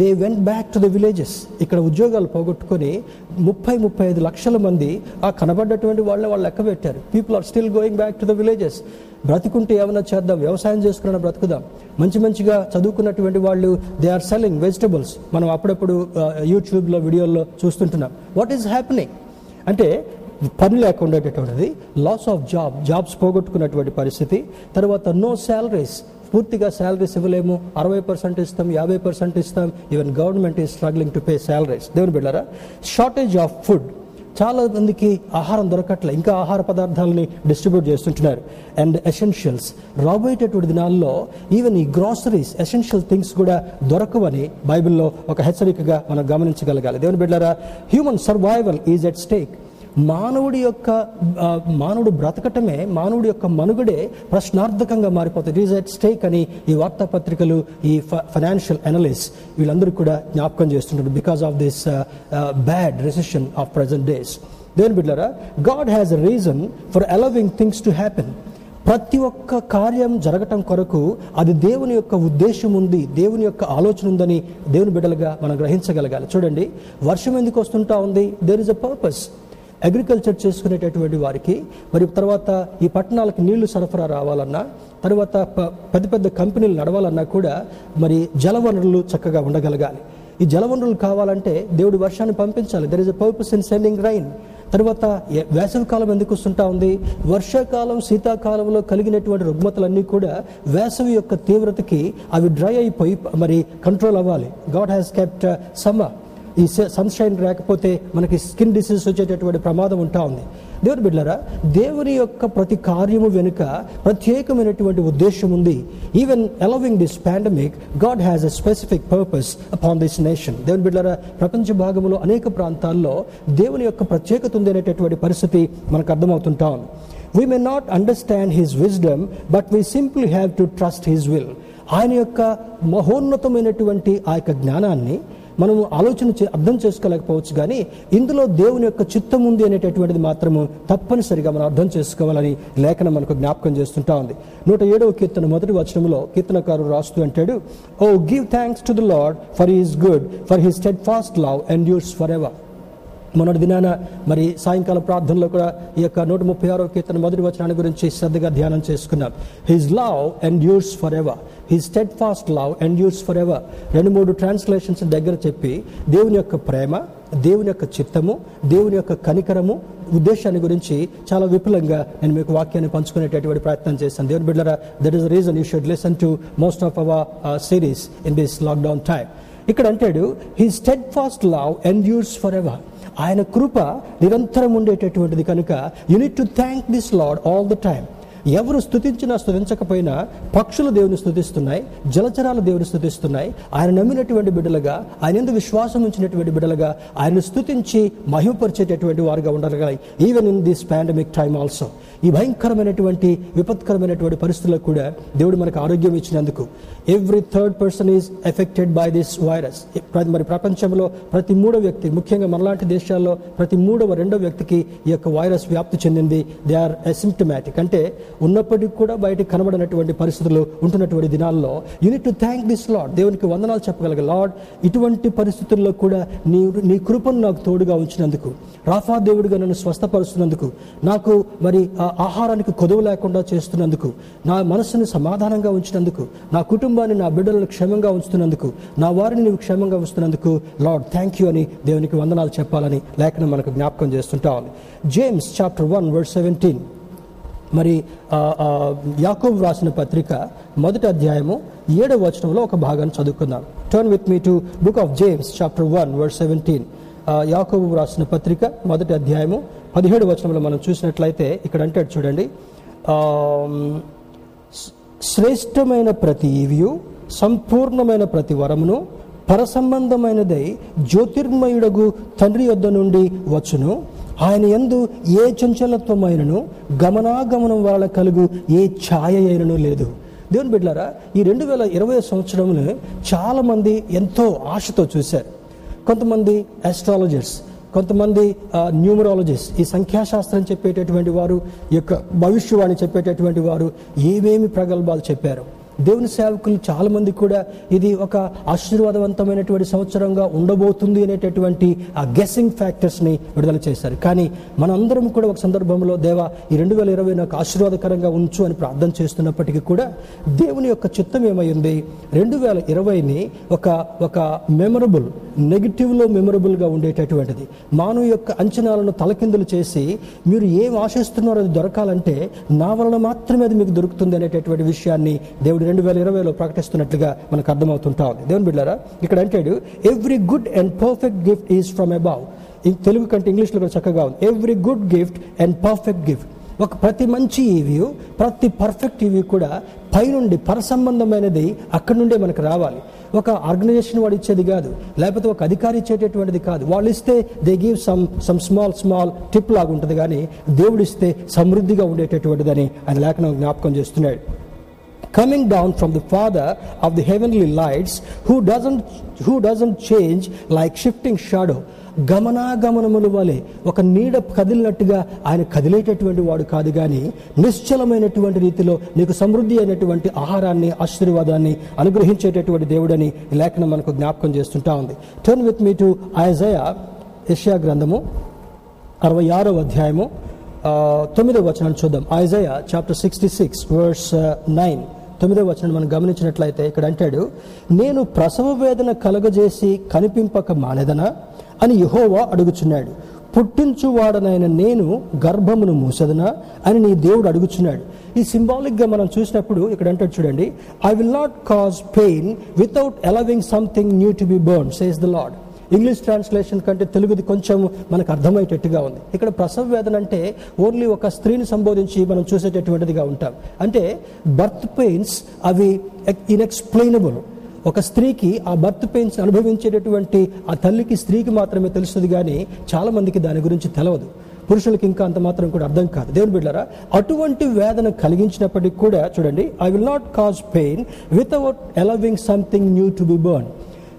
they went back to the villages ఇక్కడ ఉద్యోగాలు పోగొట్టుకొని ముప్పై ముప్పై ఐదు లక్షల మంది ఆ కనబడ్డటువంటి వాళ్ళని వాళ్ళు లెక్క పెట్టారు. People are still going back to the villages బ్రతుకుంటే ఏమైనా చేద్దాం వ్యవసాయం చేసుకున్న బ్రతుకుదాం. మంచి మంచిగా చదువుకున్నటువంటి వాళ్ళు దే ఆర్ సెల్లింగ్ వెజిటబుల్స్ మనం అప్పుడప్పుడు యూట్యూబ్లో వీడియోల్లో చూస్తుంటున్నాం. వాట్ ఈస్ హ్యాపెనింగ్ అంటే పని లేకుండా లాస్ ఆఫ్ జాబ్ జాబ్స్ పోగొట్టుకున్నటువంటి పరిస్థితి. తర్వాత నో శాలరీస్ పూర్తిగా శాలరీస్ ఇవ్వలేము అరవై పర్సెంట్ ఇస్తాం యాభై పర్సెంట్ ఇస్తాం ఈవెన్ గవర్నమెంట్ ఈ స్ట్రగ్లింగ్ టు పే శాలరీస్ దేవుని బిడ్డారా షార్టేజ్ ఆఫ్ ఫుడ్ చాలా మందికి ఆహారం దొరకట్లే ఇంకా ఆహార పదార్థాలని డిస్ట్రిబ్యూట్ చేస్తుంటున్నారు. అండ్ ఎసెన్షియల్స్ రాబోయేటటువంటి దినాల్లో ఈవెన్ ఈ గ్రాసరీస్ ఎసెన్షియల్ థింగ్స్ కూడా దొరకవని బైబిల్లో ఒక హెచ్చరికగా మనం గమనించగలగాలి. దేవుని బిడ్డారా human survival is at stake మానవుడి యొక్క మానవుడు బ్రతకటమే మానవుడి యొక్క మనుగడే ప్రశ్నార్థకంగా మారిపోతుంది ఇట్ ఈజ్ ఎట్ స్టేక్ అని ఈ వార్తాపత్రికలు ఈ ఫైనాన్షియల్ అనలిస్ట్ వీళ్ళందరూ కూడా జ్ఞాపకం చేస్తుంటారు because of this bad recession of present days దేని బిడ్డరా God has a reason for allowing things to happen ప్రతి ఒక్క కార్యం జరగటం కొరకు అది దేవుని యొక్క ఉద్దేశం ఉంది దేవుని యొక్క ఆలోచన ఉందని దేవుని బిడ్డలుగా మనం గ్రహించగలగాలి. చూడండి వర్షం ఎందుకు వస్తుంటా ఉంది? There is a purpose agriculture చేసుకునేటటువంటి వారికి మరి తర్వాత ఈ పట్టణాలకు నీళ్ళు సరఫరా రావాలన్నా తర్వాత ప- పెద్ద పెద్ద కంపెనీలు నడవాలన్నా కూడా మరి జలవనరులు చక్కగా ఉండగలగాలి. ఈ జలవనరులు కావాలంటే దేవుడు వర్షాన్ని పంపించాలి. There is a purpose in sending rain తర్వాత వేసవికాలం వేసవి కాలం ఎందుకు వస్తుంటా ఉంది? వర్షాకాలం శీతాకాలంలో కలిగినటువంటి రుగ్మతలన్నీ కూడా వేసవి యొక్క తీవ్రతకి అవి డ్రై అయిపోయి మరి కంట్రోల్ అవ్వాలి. గాడ్ హ్యాస్ కెప్ట్ సమ్మర్ ఈ సన్షైన్ రాకపోతే మనకి స్కిన్ డిసీజ్ వచ్చేటటువంటి ప్రమాదం ఉంటా ఉంది. దేవుని బిడ్డరా దేవుని యొక్క ప్రతి కార్యము వెనుక ప్రత్యేకమైనటువంటి ఉద్దేశం ఉంది. Even allowing this pandemic God has a specific purpose upon this nation దేవుని బిడ్డరా ప్రపంచ భాగంలో అనేక ప్రాంతాల్లో దేవుని యొక్క ప్రత్యేకత ఉంది అనేటటువంటి పరిస్థితి మనకు అర్థమవుతుంటా ఉంది. We may not understand his wisdom but we simply have to trust his will ఆయన యొక్క మహోన్నతమైనటువంటి ఆ యొక్క జ్ఞానాన్ని మనము ఆలోచన చే అర్థం చేసుకోలేకపోవచ్చు కానీ ఇందులో దేవుని యొక్క చిత్తం ఉంది అనేటటువంటిది మాత్రము తప్పనిసరిగా మనం అర్థం చేసుకోవాలని లేఖనం మనకు జ్ఞాపకం చేస్తుంటా ఉంది. నూట ఏడవ కీర్తన మొదటి వచనంలో కీర్తనకారు రాస్తూ అంటాడు O give thanks to the Lord for he's good for he steadfast love endures forever మొన్నటి దినాన మరి సాయంకాల ప్రార్థనలో కూడా ఈ యొక్క నూట ముప్పై ఆరో కీర్తన మొదటి వచనాన్ని గురించి శ్రద్ధగా ధ్యానం చేసుకున్నాం. His love endures forever his steadfast love endures forever రెండు మూడు ట్రాన్స్లేషన్స్ దగ్గర చెప్పి దేవుని యొక్క ప్రేమ దేవుని యొక్క చిత్తము దేవుని యొక్క కనికరము ఉద్దేశాన్ని గురించి చాలా విపులంగా నేను మీకు వాక్యాన్ని పంచుకునేటటువంటి ప్రయత్నం చేశాను. దేవుని బిడ్డరా that is reason you should listen to most of our series in this lockdown time ఇక్కడ అంటాడు he steadfast love endures forever ఆయన కృప నిరంతరం ఉండేటటువంటిది కనుక you need to thank this Lord all the time ఎవరు స్థుతించినా స్థుతించకపోయినా పక్షులు దేవుని స్థుతిస్తున్నాయి జలచరాలు దేవుని స్థుతిస్తున్నాయి ఆయన నమ్మినటువంటి బిడ్డలుగా ఆయన ఎందుకు విశ్వాసం ఉంచినటువంటి బిడ్డలుగా ఆయన స్థుతించి మహిమపరిచేటటువంటి వారుగా ఉండగలగాలి. Even in this pandemic time also ఈ భయంకరమైనటువంటి విపత్కరమైనటువంటి పరిస్థితులకు కూడా దేవుడు మనకు ఆరోగ్యం ఇచ్చినందుకు. Every third person is affected by this virus మరి ప్రపంచంలో ప్రతి మూడో వ్యక్తి ముఖ్యంగా మనలాంటి దేశాల్లో ప్రతి మూడవ రెండో వ్యక్తికి ఈ యొక్క వైరస్ వ్యాప్తి చెందింది. దే ఆర్ అసిమ్టమాటిక్ అంటే ఉన్నప్పటికీ కూడా బయటకు కనబడినటువంటి పరిస్థితులు ఉంటున్నటువంటి దినాల్లో you need to thank this Lord దేవునికి వందనాలు చెప్పగలగ లార్డ్ ఇటువంటి పరిస్థితుల్లో కూడా నీ నీ కృపను నాకు తోడుగా ఉంచినందుకు రాఫా దేవుడిగా నన్ను స్వస్థపరుస్తున్నందుకు నాకు మరి ఆ ఆహారానికి కొదువు లేకుండా చేస్తున్నందుకు నా మనసుని సమాధానంగా ఉంచినందుకు నా కుటుంబాన్ని నా బిడ్డలను క్షేమంగా ఉంచుతున్నందుకు నా వారిని నీవు క్షేమంగా ఉంచుతున్నందుకు లార్డ్ థ్యాంక్ యూ అని దేవునికి వందనాలు చెప్పాలని లేఖనం మనకు జ్ఞాపకం చేస్తుంటా. James chapter one word seventeen మరి యాకోబు రాసిన పత్రిక మొదటి అధ్యాయము ఏడవ వచనంలో ఒక భాగాన్ని చదువుకుందాం. Turn with me to book of James chapter one word seventeen యాకోబు రాసిన పత్రిక మొదటి అధ్యాయము పదిహేడు వచనంలో మనం చూసినట్లయితే ఇక్కడ అంటే చూడండి. శ్రేష్టమైన ప్రతి ఈవియు సంపూర్ణమైన ప్రతి వరమును పరసంబంధమైనదై జ్యోతిర్మయుడగు తండ్రి యొద్ద నుండి వచ్చును. ఆయన ఎందు ఏ చంచలత్వమైనను గమనాగమనం వల్ల కలుగు ఏ ఛాయ అయినను లేదు. దేవుని బిడ్డారా ఈ రెండు వేల ఇరవై సంవత్సరంలో చాలామంది ఎంతో ఆశతో చూశారు. కొంతమంది ఆస్ట్రాలజర్స్ కొంతమంది న్యూమరాలజిస్ట్ ఈ సంఖ్యాశాస్త్రం చెప్పేటటువంటి వారు ఈ యొక్క భవిష్యవాణి చెప్పేటటువంటి వారు ఏమేమి ప్రగల్భాలు చెప్పారు? దేవుని సేవకులు చాలా మంది కూడా ఇది ఒక ఆశీర్వాదవంతమైనటువంటి సంవత్సరంగా ఉండబోతుంది అనేటటువంటి ఆ గెస్సింగ్ ఫ్యాక్టర్స్ని విడుదల చేశారు. కానీ మనందరం కూడా ఒక సందర్భంలో దేవా ఈ రెండు వేల ఇరవై నాకు ఆశీర్వాదకరంగా ఉంచు అని ప్రార్థన చేస్తున్నప్పటికీ కూడా దేవుని యొక్క చిత్తం ఏమైంది? రెండు వేల ఇరవైని ఒక ఒక మెమరబుల్ నెగిటివ్లో మెమరబుల్గా ఉండేటటువంటిది. మానవ యొక్క అంచనాలను తలకిందులు చేసి మీరు ఏం ఆశిస్తున్నారో అది దొరకాలంటే నా వలన మాత్రమే అది మీకు దొరుకుతుంది అనేటటువంటి విషయాన్ని దేవుడు రెండు వేల ఇరవైలో ప్రకటిస్తున్నట్లుగా మనకు అర్థమవుతుంటా ఉంది. దేవుని బిడ్డారా ఇక్కడ అంటాడు every good and perfect gift is from above Telugu కంటే ఇంగ్లీష్లో కూడా చక్కగా ఉంది. Every good gift and perfect gift ఒక ప్రతి మంచి ఈవీ ప్రతి పర్ఫెక్ట్ ఈవీ కూడా పైనుండి పరసంబంధమైనది అక్కడి నుండే మనకు రావాలి. ఒక ఆర్గనైజేషన్ వాడు ఇచ్చేది కాదు లేకపోతే ఒక అధికారి ఇచ్చేటటువంటిది కాదు. వాళ్ళు ఇస్తే they give some some small small tip లాగా ఉంటుంది కానీ దేవుడు ఇస్తే సమృద్ధిగా ఉండేటటువంటిదని ఆయన లేఖనం జ్ఞాపకం చేస్తున్నాడు. Coming down from the father of the heavenly lights who doesn't who doesn't change like shifting shadow. గమనాగమనముల వలె ఒక నీడ కదిలినట్టుగా ఆయన కదిలేటటువంటి వాడు కాదు కానీ నిశ్చలమైనటువంటి రీతిలో నీకు సమృద్ధి అయినటువంటి ఆహారాన్ని ఆశీర్వాదాన్ని అనుగ్రహించేటటువంటి దేవుడని ఈ లేఖనం మనకు జ్ఞాపకం చేస్తుంటా ఉంది. Turn with me to Isaiah యష్యా గ్రంథము అరవై ఆరో అధ్యాయము తొమ్మిదో వచనాన్ని చూద్దాం. Isaiah chapter sixty six verse nine తొమ్మిదో వచనం మనం గమనించినట్లయితే ఇక్కడ అంటాడు నేను ప్రసవ వేదన కలగజేసి కనిపింపక మానేదనా? అని యహోవా అడుగుచున్నాడు పుట్టించువాడనైన నేను గర్భమును మూసదనా? అని నీ దేవుడు అడుగుచున్నాడు. ఈ సింబాలిక్గా మనం చూసినప్పుడు ఇక్కడ అంటాడు చూడండి I will not cause pain without allowing something new to be born says the Lord English translation కంటే తెలుగుది కొంచెం మనకు అర్థమయ్యేటట్టుగా ఉంది. ఇక్కడ ప్రసవ వేదన అంటే ఓన్లీ ఒక స్త్రీని సంబోధించి మనం చూసేటటువంటిదిగా ఉంటాం. అంటే బర్త్ పెయిన్స్ అవి ఇన్ఎక్స్ప్లెయినబుల్ ఒక స్త్రీకి ఆ బర్త్ పెయిన్స్ అనుభవించేటటువంటి ఆ తల్లికి స్త్రీకి మాత్రమే తెలుస్తుంది కానీ చాలామందికి దాని గురించి తెలవదు. పురుషులకి ఇంకా అంత మాత్రం కూడా అర్థం కాదు. దేవుని బిడ్డారా అటువంటి వేదన కలిగించినప్పటికీ కూడా చూడండి I will not cause pain without allowing something new to be born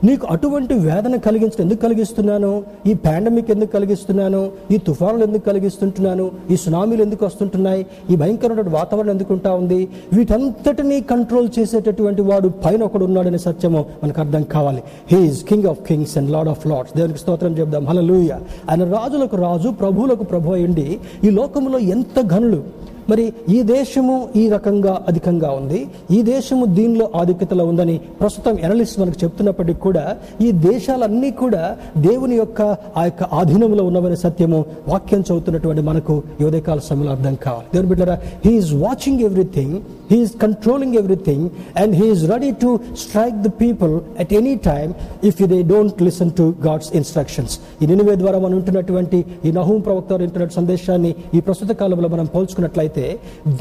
నీకు అటువంటి వేదన కలిగించడం ఎందుకు కలిగిస్తున్నాను? ఈ పాండమిక్ ఎందుకు కలిగిస్తున్నాను? ఈ తుఫానులు ఎందుకు కలిగిస్తుంటున్నాను? ఈ సునామీలు ఎందుకు వస్తుంటున్నాయి? ఈ భయంకరమైన వాతావరణం ఎందుకు ఉంటా ఉంది? వీటంతటినీ కంట్రోల్ చేసేటటువంటి వాడు పైన ఒకడు ఉన్నాడనే సత్యము మనకు అర్థం కావాలి. He's King of kings and Lord of lords దేవునికి స్తోత్రం చెప్దాం. హల్లెలూయా ఆయన రాజులకు రాజు ప్రభువులకు ప్రభు అయ్యండి ఈ లోకంలో ఎంత ఘనులు మరి ఈ దేశము ఈ రకంగా అధికంగా ఉంది. ఈ దేశము దీనిలో ఆధిక్యతలో ఉందని ప్రస్తుతం ఎనలిస్ట్ మనకు చెప్తున్నప్పటికీ కూడా ఈ దేశాలన్నీ కూడా దేవుని యొక్క ఆ యొక్క ఆధీనంలో ఉన్నవనే సత్యము వాక్యం చదువుతున్నటువంటి మనకు ఈ సమయంలో అర్థం కావాలి. దేవుని బిడ్డరా he's watching everything he's controlling everything and he's ready to strike the people at any time if they don't listen to God's instructions ఈ నినివే ద్వారా మనం వింటున్నటువంటి ఈ నహూం ప్రవక్త వారు సందేశాన్ని ఈ ప్రస్తుత కాలంలో మనం పోల్చుకున్నట్లయితే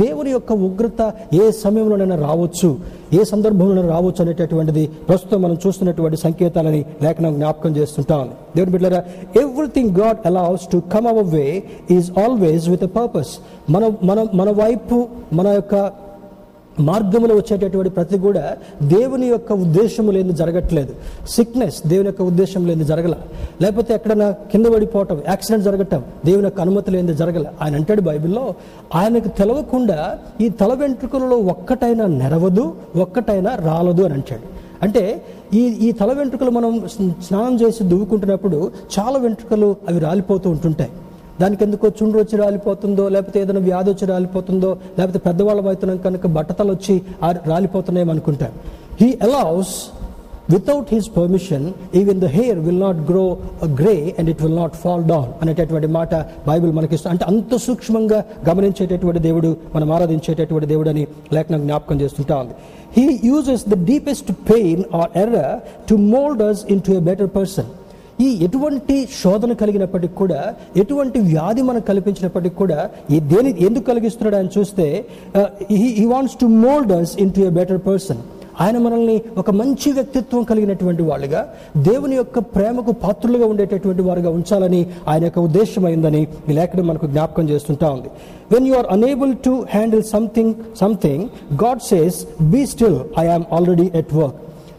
దేవుని యొక్క ఉగ్రత ఏ సమయంలోనైనా రావచ్చు ఏ సందర్భంలోనైనా రావచ్చు అనేటటువంటిది ప్రస్తుతం మనం చూస్తున్నటువంటి సంకేతాలని లేఖనం జ్ఞాపకం చేస్తుంటాం. దేవుని బిడ్డరా everything God allows to come our way is always with a purpose మన మన మన వైపు మన యొక్క మార్గంలో వచ్చేటటువంటి ప్రతి కూడా దేవుని యొక్క ఉద్దేశం లేని జరగట్లేదు. సిక్నెస్ దేవుని యొక్క ఉద్దేశం లేని జరగల. లేకపోతే ఎక్కడైనా కింద పడిపోవటం యాక్సిడెంట్ జరగటం దేవుని యొక్క అనుమతి లేని జరగల. ఆయన అంటాడు బైబిల్లో ఆయనకు తెలవకుండా ఈ తల వెంట్రుకలలో ఒక్కటైనా నెరవదు ఒక్కటైనా రాలదు అని అంటాడు. అంటే ఈ ఈ తల వెంట్రుకలు మనం స్నానం చేసి దువ్వుకుంటున్నప్పుడు చాలా వెంట్రుకలు అవి రాలిపోతూ ఉంటుంటాయి. దానికి ఎందుకో చుండ్రు వచ్చి రాలిపోతుందో లేకపోతే ఏదైనా వ్యాధి వచ్చి రాలిపోతుందో లేకపోతే పెద్దవాళ్ళం అవుతున్నాం కనుక బట్టతలు వచ్చి ఆ- రాలిపోతున్నాయి అనుకుంటాం he allows without his permission even the hair will not grow grey and it will not fall down అనేటటువంటి మాట బైబిల్ మనకి అంటే అంత సూక్ష్మంగా గమనించేటటువంటి దేవుడు మనం ఆరాధించేటటువంటి దేవుడు అని లేఖనం జ్ఞాపకం చేస్తుంటా ఉంది. He uses the deepest pain or error to mould us in to a better person ఈ ఎటువంటి శోధన కలిగినప్పటికి కూడా ఎటువంటి వ్యాధి మనకు కల్పించినప్పటికి కూడా ఈ దేని ఎందుకు కలిగిస్తున్నాడు అని చూస్తే he wants to mould us in to a better person ఆయన మనల్ని ఒక మంచి వ్యక్తిత్వం కలిగినటువంటి వాళ్ళుగా దేవుని యొక్క ప్రేమకు పాత్రులుగా ఉండేటటువంటి వారుగా ఉంచాలని ఆయన యొక్క ఉద్దేశం అయిందని ఈ లేఖనం మనకు జ్ఞాపకం చేస్తుంటా ఉంది. When you are unable to handle something something God says be still I am already at work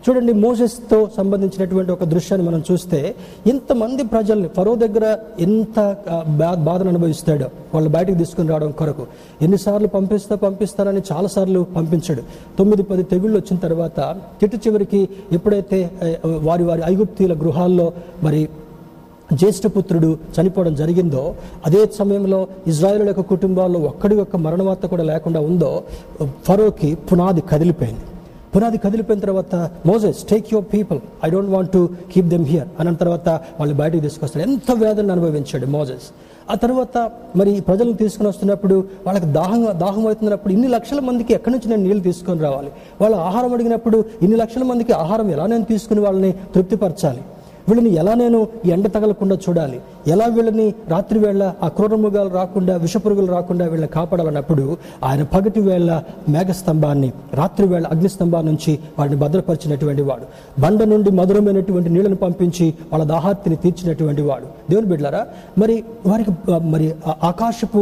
చూడండి మోసెస్తో సంబంధించినటువంటి ఒక దృశ్యాన్ని మనం చూస్తే ఇంతమంది ప్రజల్ని ఫరో దగ్గర ఎంత బా- బాధను అనుభవిస్తాడో. వాళ్ళు బయటకు తీసుకుని రావడం కొరకు. ఎన్నిసార్లు పంపిస్తా పంపిస్తారని చాలాసార్లు పంపించాడు. తొమ్మిది పది తెగుళ్ళు వచ్చిన తర్వాత చిట్టు చివరికి ఎప్పుడైతే వారి వారి ఐగుప్తీల గృహాల్లో మరి జ్యేష్ఠపుత్రుడు చనిపోవడం జరిగిందో అదే సమయంలో ఇజ్రాయేల్ యొక్క కుటుంబాల్లో ఒక్కడి యొక్క మరణవార్త కూడా లేకుండా ఉందో ఫరోకి పునాది కదిలిపోయింది. పునాది కదిలిపోయిన తర్వాత Moses take your people I don't want to keep them here అన్న తర్వాత వాళ్ళు బయటకు తీసుకొస్తారు. ఎంత వేదన అనుభవించాడు మోజెస్. ఆ తర్వాత మరి ప్రజలను తీసుకుని వస్తున్నప్పుడు వాళ్ళకి దాహం దాహం అవుతున్నప్పుడు ఇన్ని లక్షల మందికి ఎక్కడి నుంచి నేను నీళ్ళు తీసుకొని రావాలి? వాళ్ళ ఆహారం అడిగినప్పుడు ఇన్ని లక్షల మందికి ఆహారం ఎలా నేను తీసుకుని వాళ్ళని తృప్తిపరచాలి? వీళ్ళని ఎలా నేను ఈ ఎండ తగలకుండా చూడాలి? ఎలా వీళ్ళని రాత్రి వేళ ఆ క్రూరమృగాలు రాకుండా విషపురుగులు రాకుండా వీళ్ళని కాపాడాలన్నప్పుడు ఆయన పగటి వేళ మేఘస్తంభాన్ని రాత్రి వేళ అగ్నిస్తంభాన్ని నుంచి వాడిని భద్రపరిచినటువంటి వాడు. బండ నుండి మధురమైనటువంటి నీళ్ళను పంపించి వాళ్ళ దాహార్తిని తీర్చినటువంటి వాడు. దేవుని బిడ్డారా మరి వారికి మరి ఆకాశపు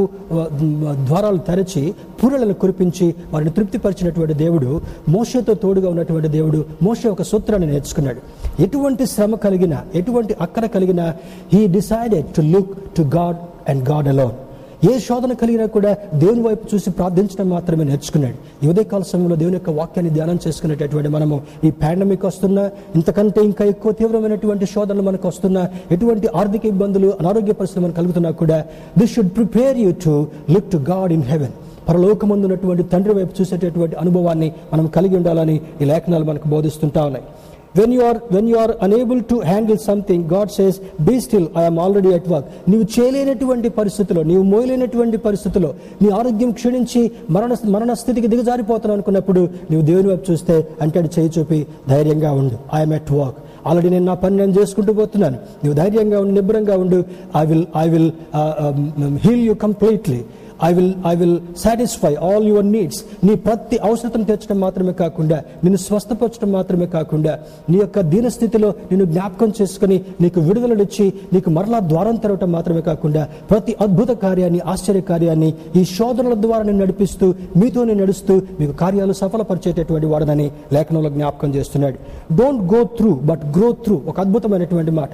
ద్వారాలు తెరచి పూరలను కురిపించి వారిని తృప్తిపరిచినటువంటి దేవుడు మోషతో తోడుగా ఉన్నటువంటి దేవుడు మోస ఒక సూత్రాన్ని నేర్చుకున్నాడు. ఎటువంటి శ్రమ కలిగిన ఎటువంటి అక్కర కలిగినా he decided to look to God and God alone ఏ శోధన కలిగినా కూడా దేవుని వైపు చూసి ప్రార్థించడం మాత్రమే నేర్చుకున్నాడు. ఉదయకాల సమయంలో దేవుని యొక్క వాక్యాన్ని ధ్యానం చేసుకునేటటువంటి మనము ఈ పాండమిక్ వస్తున్న ఇంతకంటే ఇంకా ఎక్కువ తీవ్రమైనటువంటి శోధనలు మనకు వస్తున్న ఎటువంటి ఆర్థిక ఇబ్బందులు అనారోగ్య పరిస్థితులు మనకు కలుగుతున్నా కూడా this should prepare you to look to God in heaven పరలోకమందున్నటువంటి తండ్రి వైపు చూసేటటువంటి అనుభవాన్ని మనం కలిగి ఉండాలని ఈ లేఖనాలు మనకు బోధిస్తుంటా ఉన్నాయి. When you are when you are unable to handle something God says be still I'm already at work నీవు చేయలేనటువంటి పరిస్థితిలో నీవు మోయలేనటువంటి పరిస్థితిలో నీ ఆరోగ్యం క్షీణించి మరణ మరణ స్థితికి దిగజారిపోతాను అనుకున్నప్పుడు నీవు దేవుని వైపు చూస్తే అంటాడు చేయి చూపి ధైర్యంగా ఉండు ఐఎమ్ ఎట్ వర్క్ ఆల్రెడీ నేను నా పని నేను చేసుకుంటూ పోతున్నాను. నువ్వు ధైర్యంగా ఉండు నిబ్బరంగా ఉండు. I will I will heal you completely I will I will satisfy all your needs నీ ప్రతి అవసరతను తీర్చడం మాత్రమే కాకుండా నిన్ను స్వస్థపరచడం మాత్రమే కాకుండా నీ యొక్క దీనస్థితిలో నిన్ను జ్ఞాపకం చేసుకుని నీకు విడుదలనిచ్చి నీకు మరలా ద్వారం తెరవటం మాత్రమే కాకుండా ప్రతి అద్భుత కార్యాన్ని ఆశ్చర్య కార్యాన్ని ఈ శోధనల ద్వారా నేను నడిపిస్తూ మీతో నేను నడుస్తూ మీకు కార్యాలు సఫలపరిచేటటువంటి వాడదని లేఖనంలో జ్ఞాపకం చేస్తున్నాడు. Don't go through but grow through ఒక అద్భుతమైనటువంటి మాట.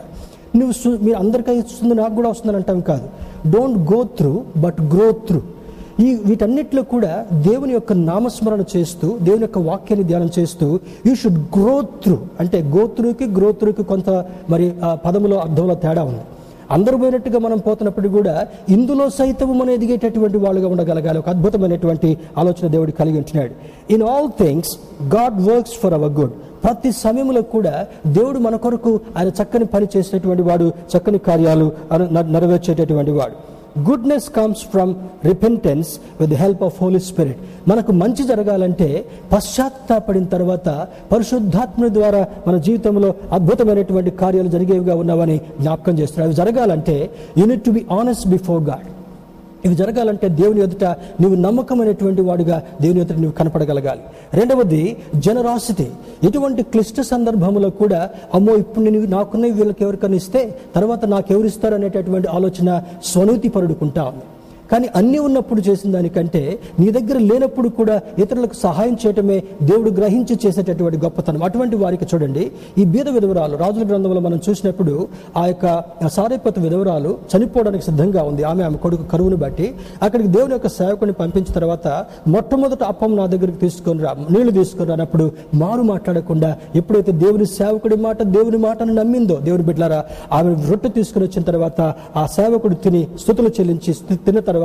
నువ్వు మీరు అందరికీ వస్తుంది నాకు కూడా వస్తుందని అంటాం కాదు. Don't go through but grow through ఈ వీటన్నిటిలో కూడా దేవుని యొక్క నామస్మరణ చేస్తూ దేవుని యొక్క వాక్యాన్ని ధ్యానం చేస్తూ యూ షుడ్ గ్రో త్రూ అంటే గోత్రుకి గ్రోత్రుకి కొంత మరి పదములో అర్థంలో తేడా ఉంది. అందరూ పోయినట్టుగా మనం పోతున్నప్పుడు కూడా ఇందులో సైతం మనం ఎదిగేటటువంటి వాళ్ళుగా ఉండగలగాలి. ఒక అద్భుతమైనటువంటి ఆలోచన దేవుడు కలిగి ఉంటున్నాడు. In all things God works for our good ప్రతి సమయంలో కూడా దేవుడు మన కొరకు ఆయన చక్కని పని చేసేటటువంటి వాడు చక్కని కార్యాలు న- నెరవేర్చేటటువంటి వాడు. Goodness comes from repentance with help of Holy Spirit మనకు మంచి జరగాలంటే పశ్చాత్తాపడిన తర్వాత పరిశుద్ధాత్మ ద్వారా మన జీవితంలో అద్భుతమైనటువంటి కార్యాలు జరిగేవిగా ఉన్నామని జ్ఞాపకం చేస్తున్నారు అవి జరగాలంటే you need to be honest before God ఇవి జరగాలంటే దేవుని ఎదుట నువ్వు నమ్మకమైనటువంటి వాడుగా దేవుని ఎదుట నువ్వు కనపడగలగాలి. రెండవది జనరాసిటీ. ఎటువంటి క్లిష్ట సందర్భంలో కూడా అమ్మో ఇప్పుడు నేను నాకున్న వీళ్ళకి ఎవరికైనా ఇస్తే తర్వాత నాకెవరు ఇస్తారు అనేటటువంటి ఆలోచన స్వనూతి పరుడుకుంటా ఉంది. కానీ అన్నీ ఉన్నప్పుడు చేసిన దానికంటే నీ దగ్గర లేనప్పుడు కూడా ఇతరులకు సహాయం చేయటమే దేవుడు గ్రహించి చేసేటటువంటి గొప్పతనం. అటువంటి వారికి చూడండి ఈ బీద విధవరాలు రాజుల గ్రంథంలో మనం చూసినప్పుడు ఆ యొక్క సారేపత విధవరాలు చనిపోవడానికి సిద్ధంగా ఉంది. ఆమె ఆమె కొడుకు కరువును బట్టి అక్కడికి దేవుని యొక్క సేవకుని పంపించిన తర్వాత మొట్టమొదట అప్పం నా దగ్గరికి తీసుకొని రా నీళ్ళు తీసుకొని రానప్పుడు మారు మాట్లాడకుండా ఎప్పుడైతే దేవుని సేవకుడి మాట దేవుని మాటను నమ్మిందో దేవుని బిడ్డలారా ఆమె రొట్టె తీసుకుని వచ్చిన తర్వాత ఆ సేవకుడు తిని స్థుతులు చెల్లించి తిన్న తర్వాత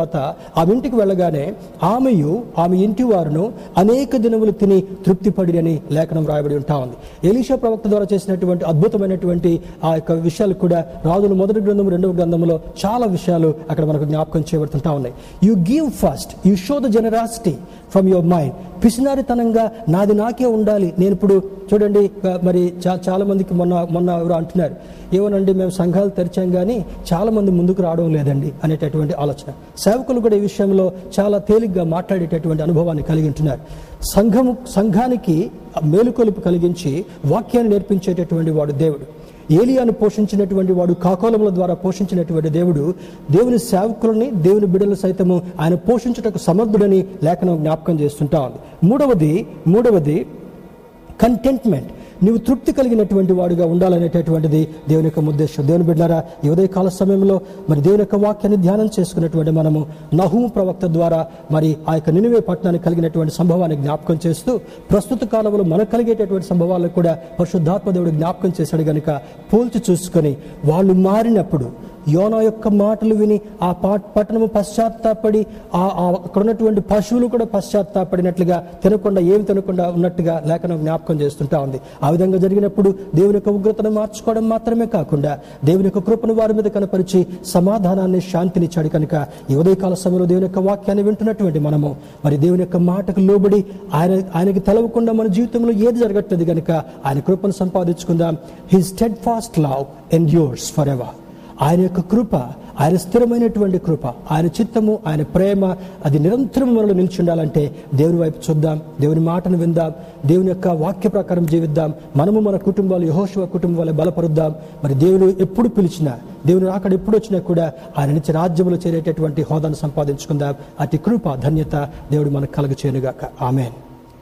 ఆమె ఇంటికి వెళ్ళగానే ఆమెయు ఆమె ఇంటి వారును అనేక దినములు తిని తృప్తిపడి అని లేఖనం రాయబడి ఉంటా ఉంది. ఎలీషా ప్రవక్త ద్వారా చేసినటువంటి అద్భుతమైనటువంటి ఆ యొక్క విషయాలు కూడా రాజుల మొదటి గ్రంథం రెండవ గ్రంథంలో చాలా విషయాలు అక్కడ మనకు జ్ఞాపకం చేయబడుతుంటా ఉన్నాయి. You give first you show the generosity from your mind పిసినారితనంగా నాది నాకే ఉండాలి. నేను ఇప్పుడు చూడండి మరి చా చాలా మందికి మొన్న మొన్న ఎవరు అంటున్నారు. ఏమోనండి మేము సంఘాలు తెరిచాం కానీ చాలా మంది ముందుకు రావడం లేదండి అనేటటువంటి ఆలోచన. సేవకులు కూడా ఈ విషయంలో చాలా తేలిగ్గా మాట్లాడేటటువంటి అనుభవాన్ని కలిగి ఉంటున్నారు. సంఘము సంఘానికి మేలుకొలుపు కలిగించి వాక్యాన్ని నేర్పించేటటువంటి వాడు దేవుడు. ఏలియాను పోషించినటువంటి వాడు కాకోలముల ద్వారా పోషించినటువంటి దేవుడు దేవుని సేవకులని దేవుని బిడలు సైతము ఆయన పోషించుటకు సమర్థుడని లేఖనం జ్ఞాపకం చేస్తుంటా. ఉంది మూడవది మూడవది కంటెంట్మెంట్ నీవు తృప్తి కలిగినటువంటి వాడుగా ఉండాలనేటటువంటిది దేవుని యొక్క ఉద్దేశం. దేవుని బిడ్డారా ఈ ఉదయకాల సమయంలో మరి దేవుని యొక్క వాక్యాన్ని ధ్యానం చేసుకున్నటువంటి మనము నహూము ప్రవక్త ద్వారా మరి ఆ యొక్క నినివే పట్టణానికి కలిగినటువంటి సంభవాన్ని జ్ఞాపకం చేస్తూ ప్రస్తుత కాలంలో మనకు కలిగేటటువంటి సంభవాలను కూడా పరిశుద్ధాత్మ దేవుడు జ్ఞాపకం చేశాడు గనుక పోల్చి చూసుకొని వాళ్ళు మారినప్పుడు యోనా యొక్క మాటలు విని ఆ పా- పట్టణము పశ్చాత్తాపడి ఆ ఆ అక్కడ ఉన్నటువంటి పశువులు కూడా పశ్చాత్తాపడినట్లుగా తినకుండా ఏమి తినకుండా ఉన్నట్టుగా లేఖనం జ్ఞాపకం చేస్తుంటా ఉంది. ఆ విధంగా జరిగినప్పుడు దేవుని యొక్క ఉగ్రతను మార్చుకోవడం మాత్రమే కాకుండా దేవుని యొక్క కృపను వారి మీద కనపరిచి సమాధానాన్ని శాంతినిచ్చాడు కనుక ఈ ఉదయకాల సమయంలో దేవుని యొక్క వాక్యాన్ని వింటున్నటువంటి మనము. మరి దేవుని యొక్క మాటకు లోబడి ఆయన ఆయనకి తెలవకుండా మన జీవితంలో ఏది జరగట్లేదు కనుక ఆయన కృపను సంపాదించుకుందాం. He steadfast love endures forever ఆయన యొక్క కృప ఆయన స్థిరమైనటువంటి కృప ఆయన చిత్తము ఆయన ప్రేమ అది నిరంతరం మనలో నిలిచి ఉండాలంటే దేవుని వైపు చూద్దాం దేవుని మాటను విందాం దేవుని యొక్క వాక్య ప్రకారం జీవిద్దాం మనము మన కుటుంబాలు యహోశివ కుటుంబాలు బలపరుద్దాం. మరి దేవుడు ఎప్పుడు పిలిచినా దేవుని అక్కడ ఎప్పుడు వచ్చినా కూడా ఆయన నుంచి రాజ్యంలో చేరేటటువంటి హోదాను సంపాదించుకుందాం. అతి కృప ధన్యత దేవుడు మనకు కలుగ చేయనుగాక ఆమెన్.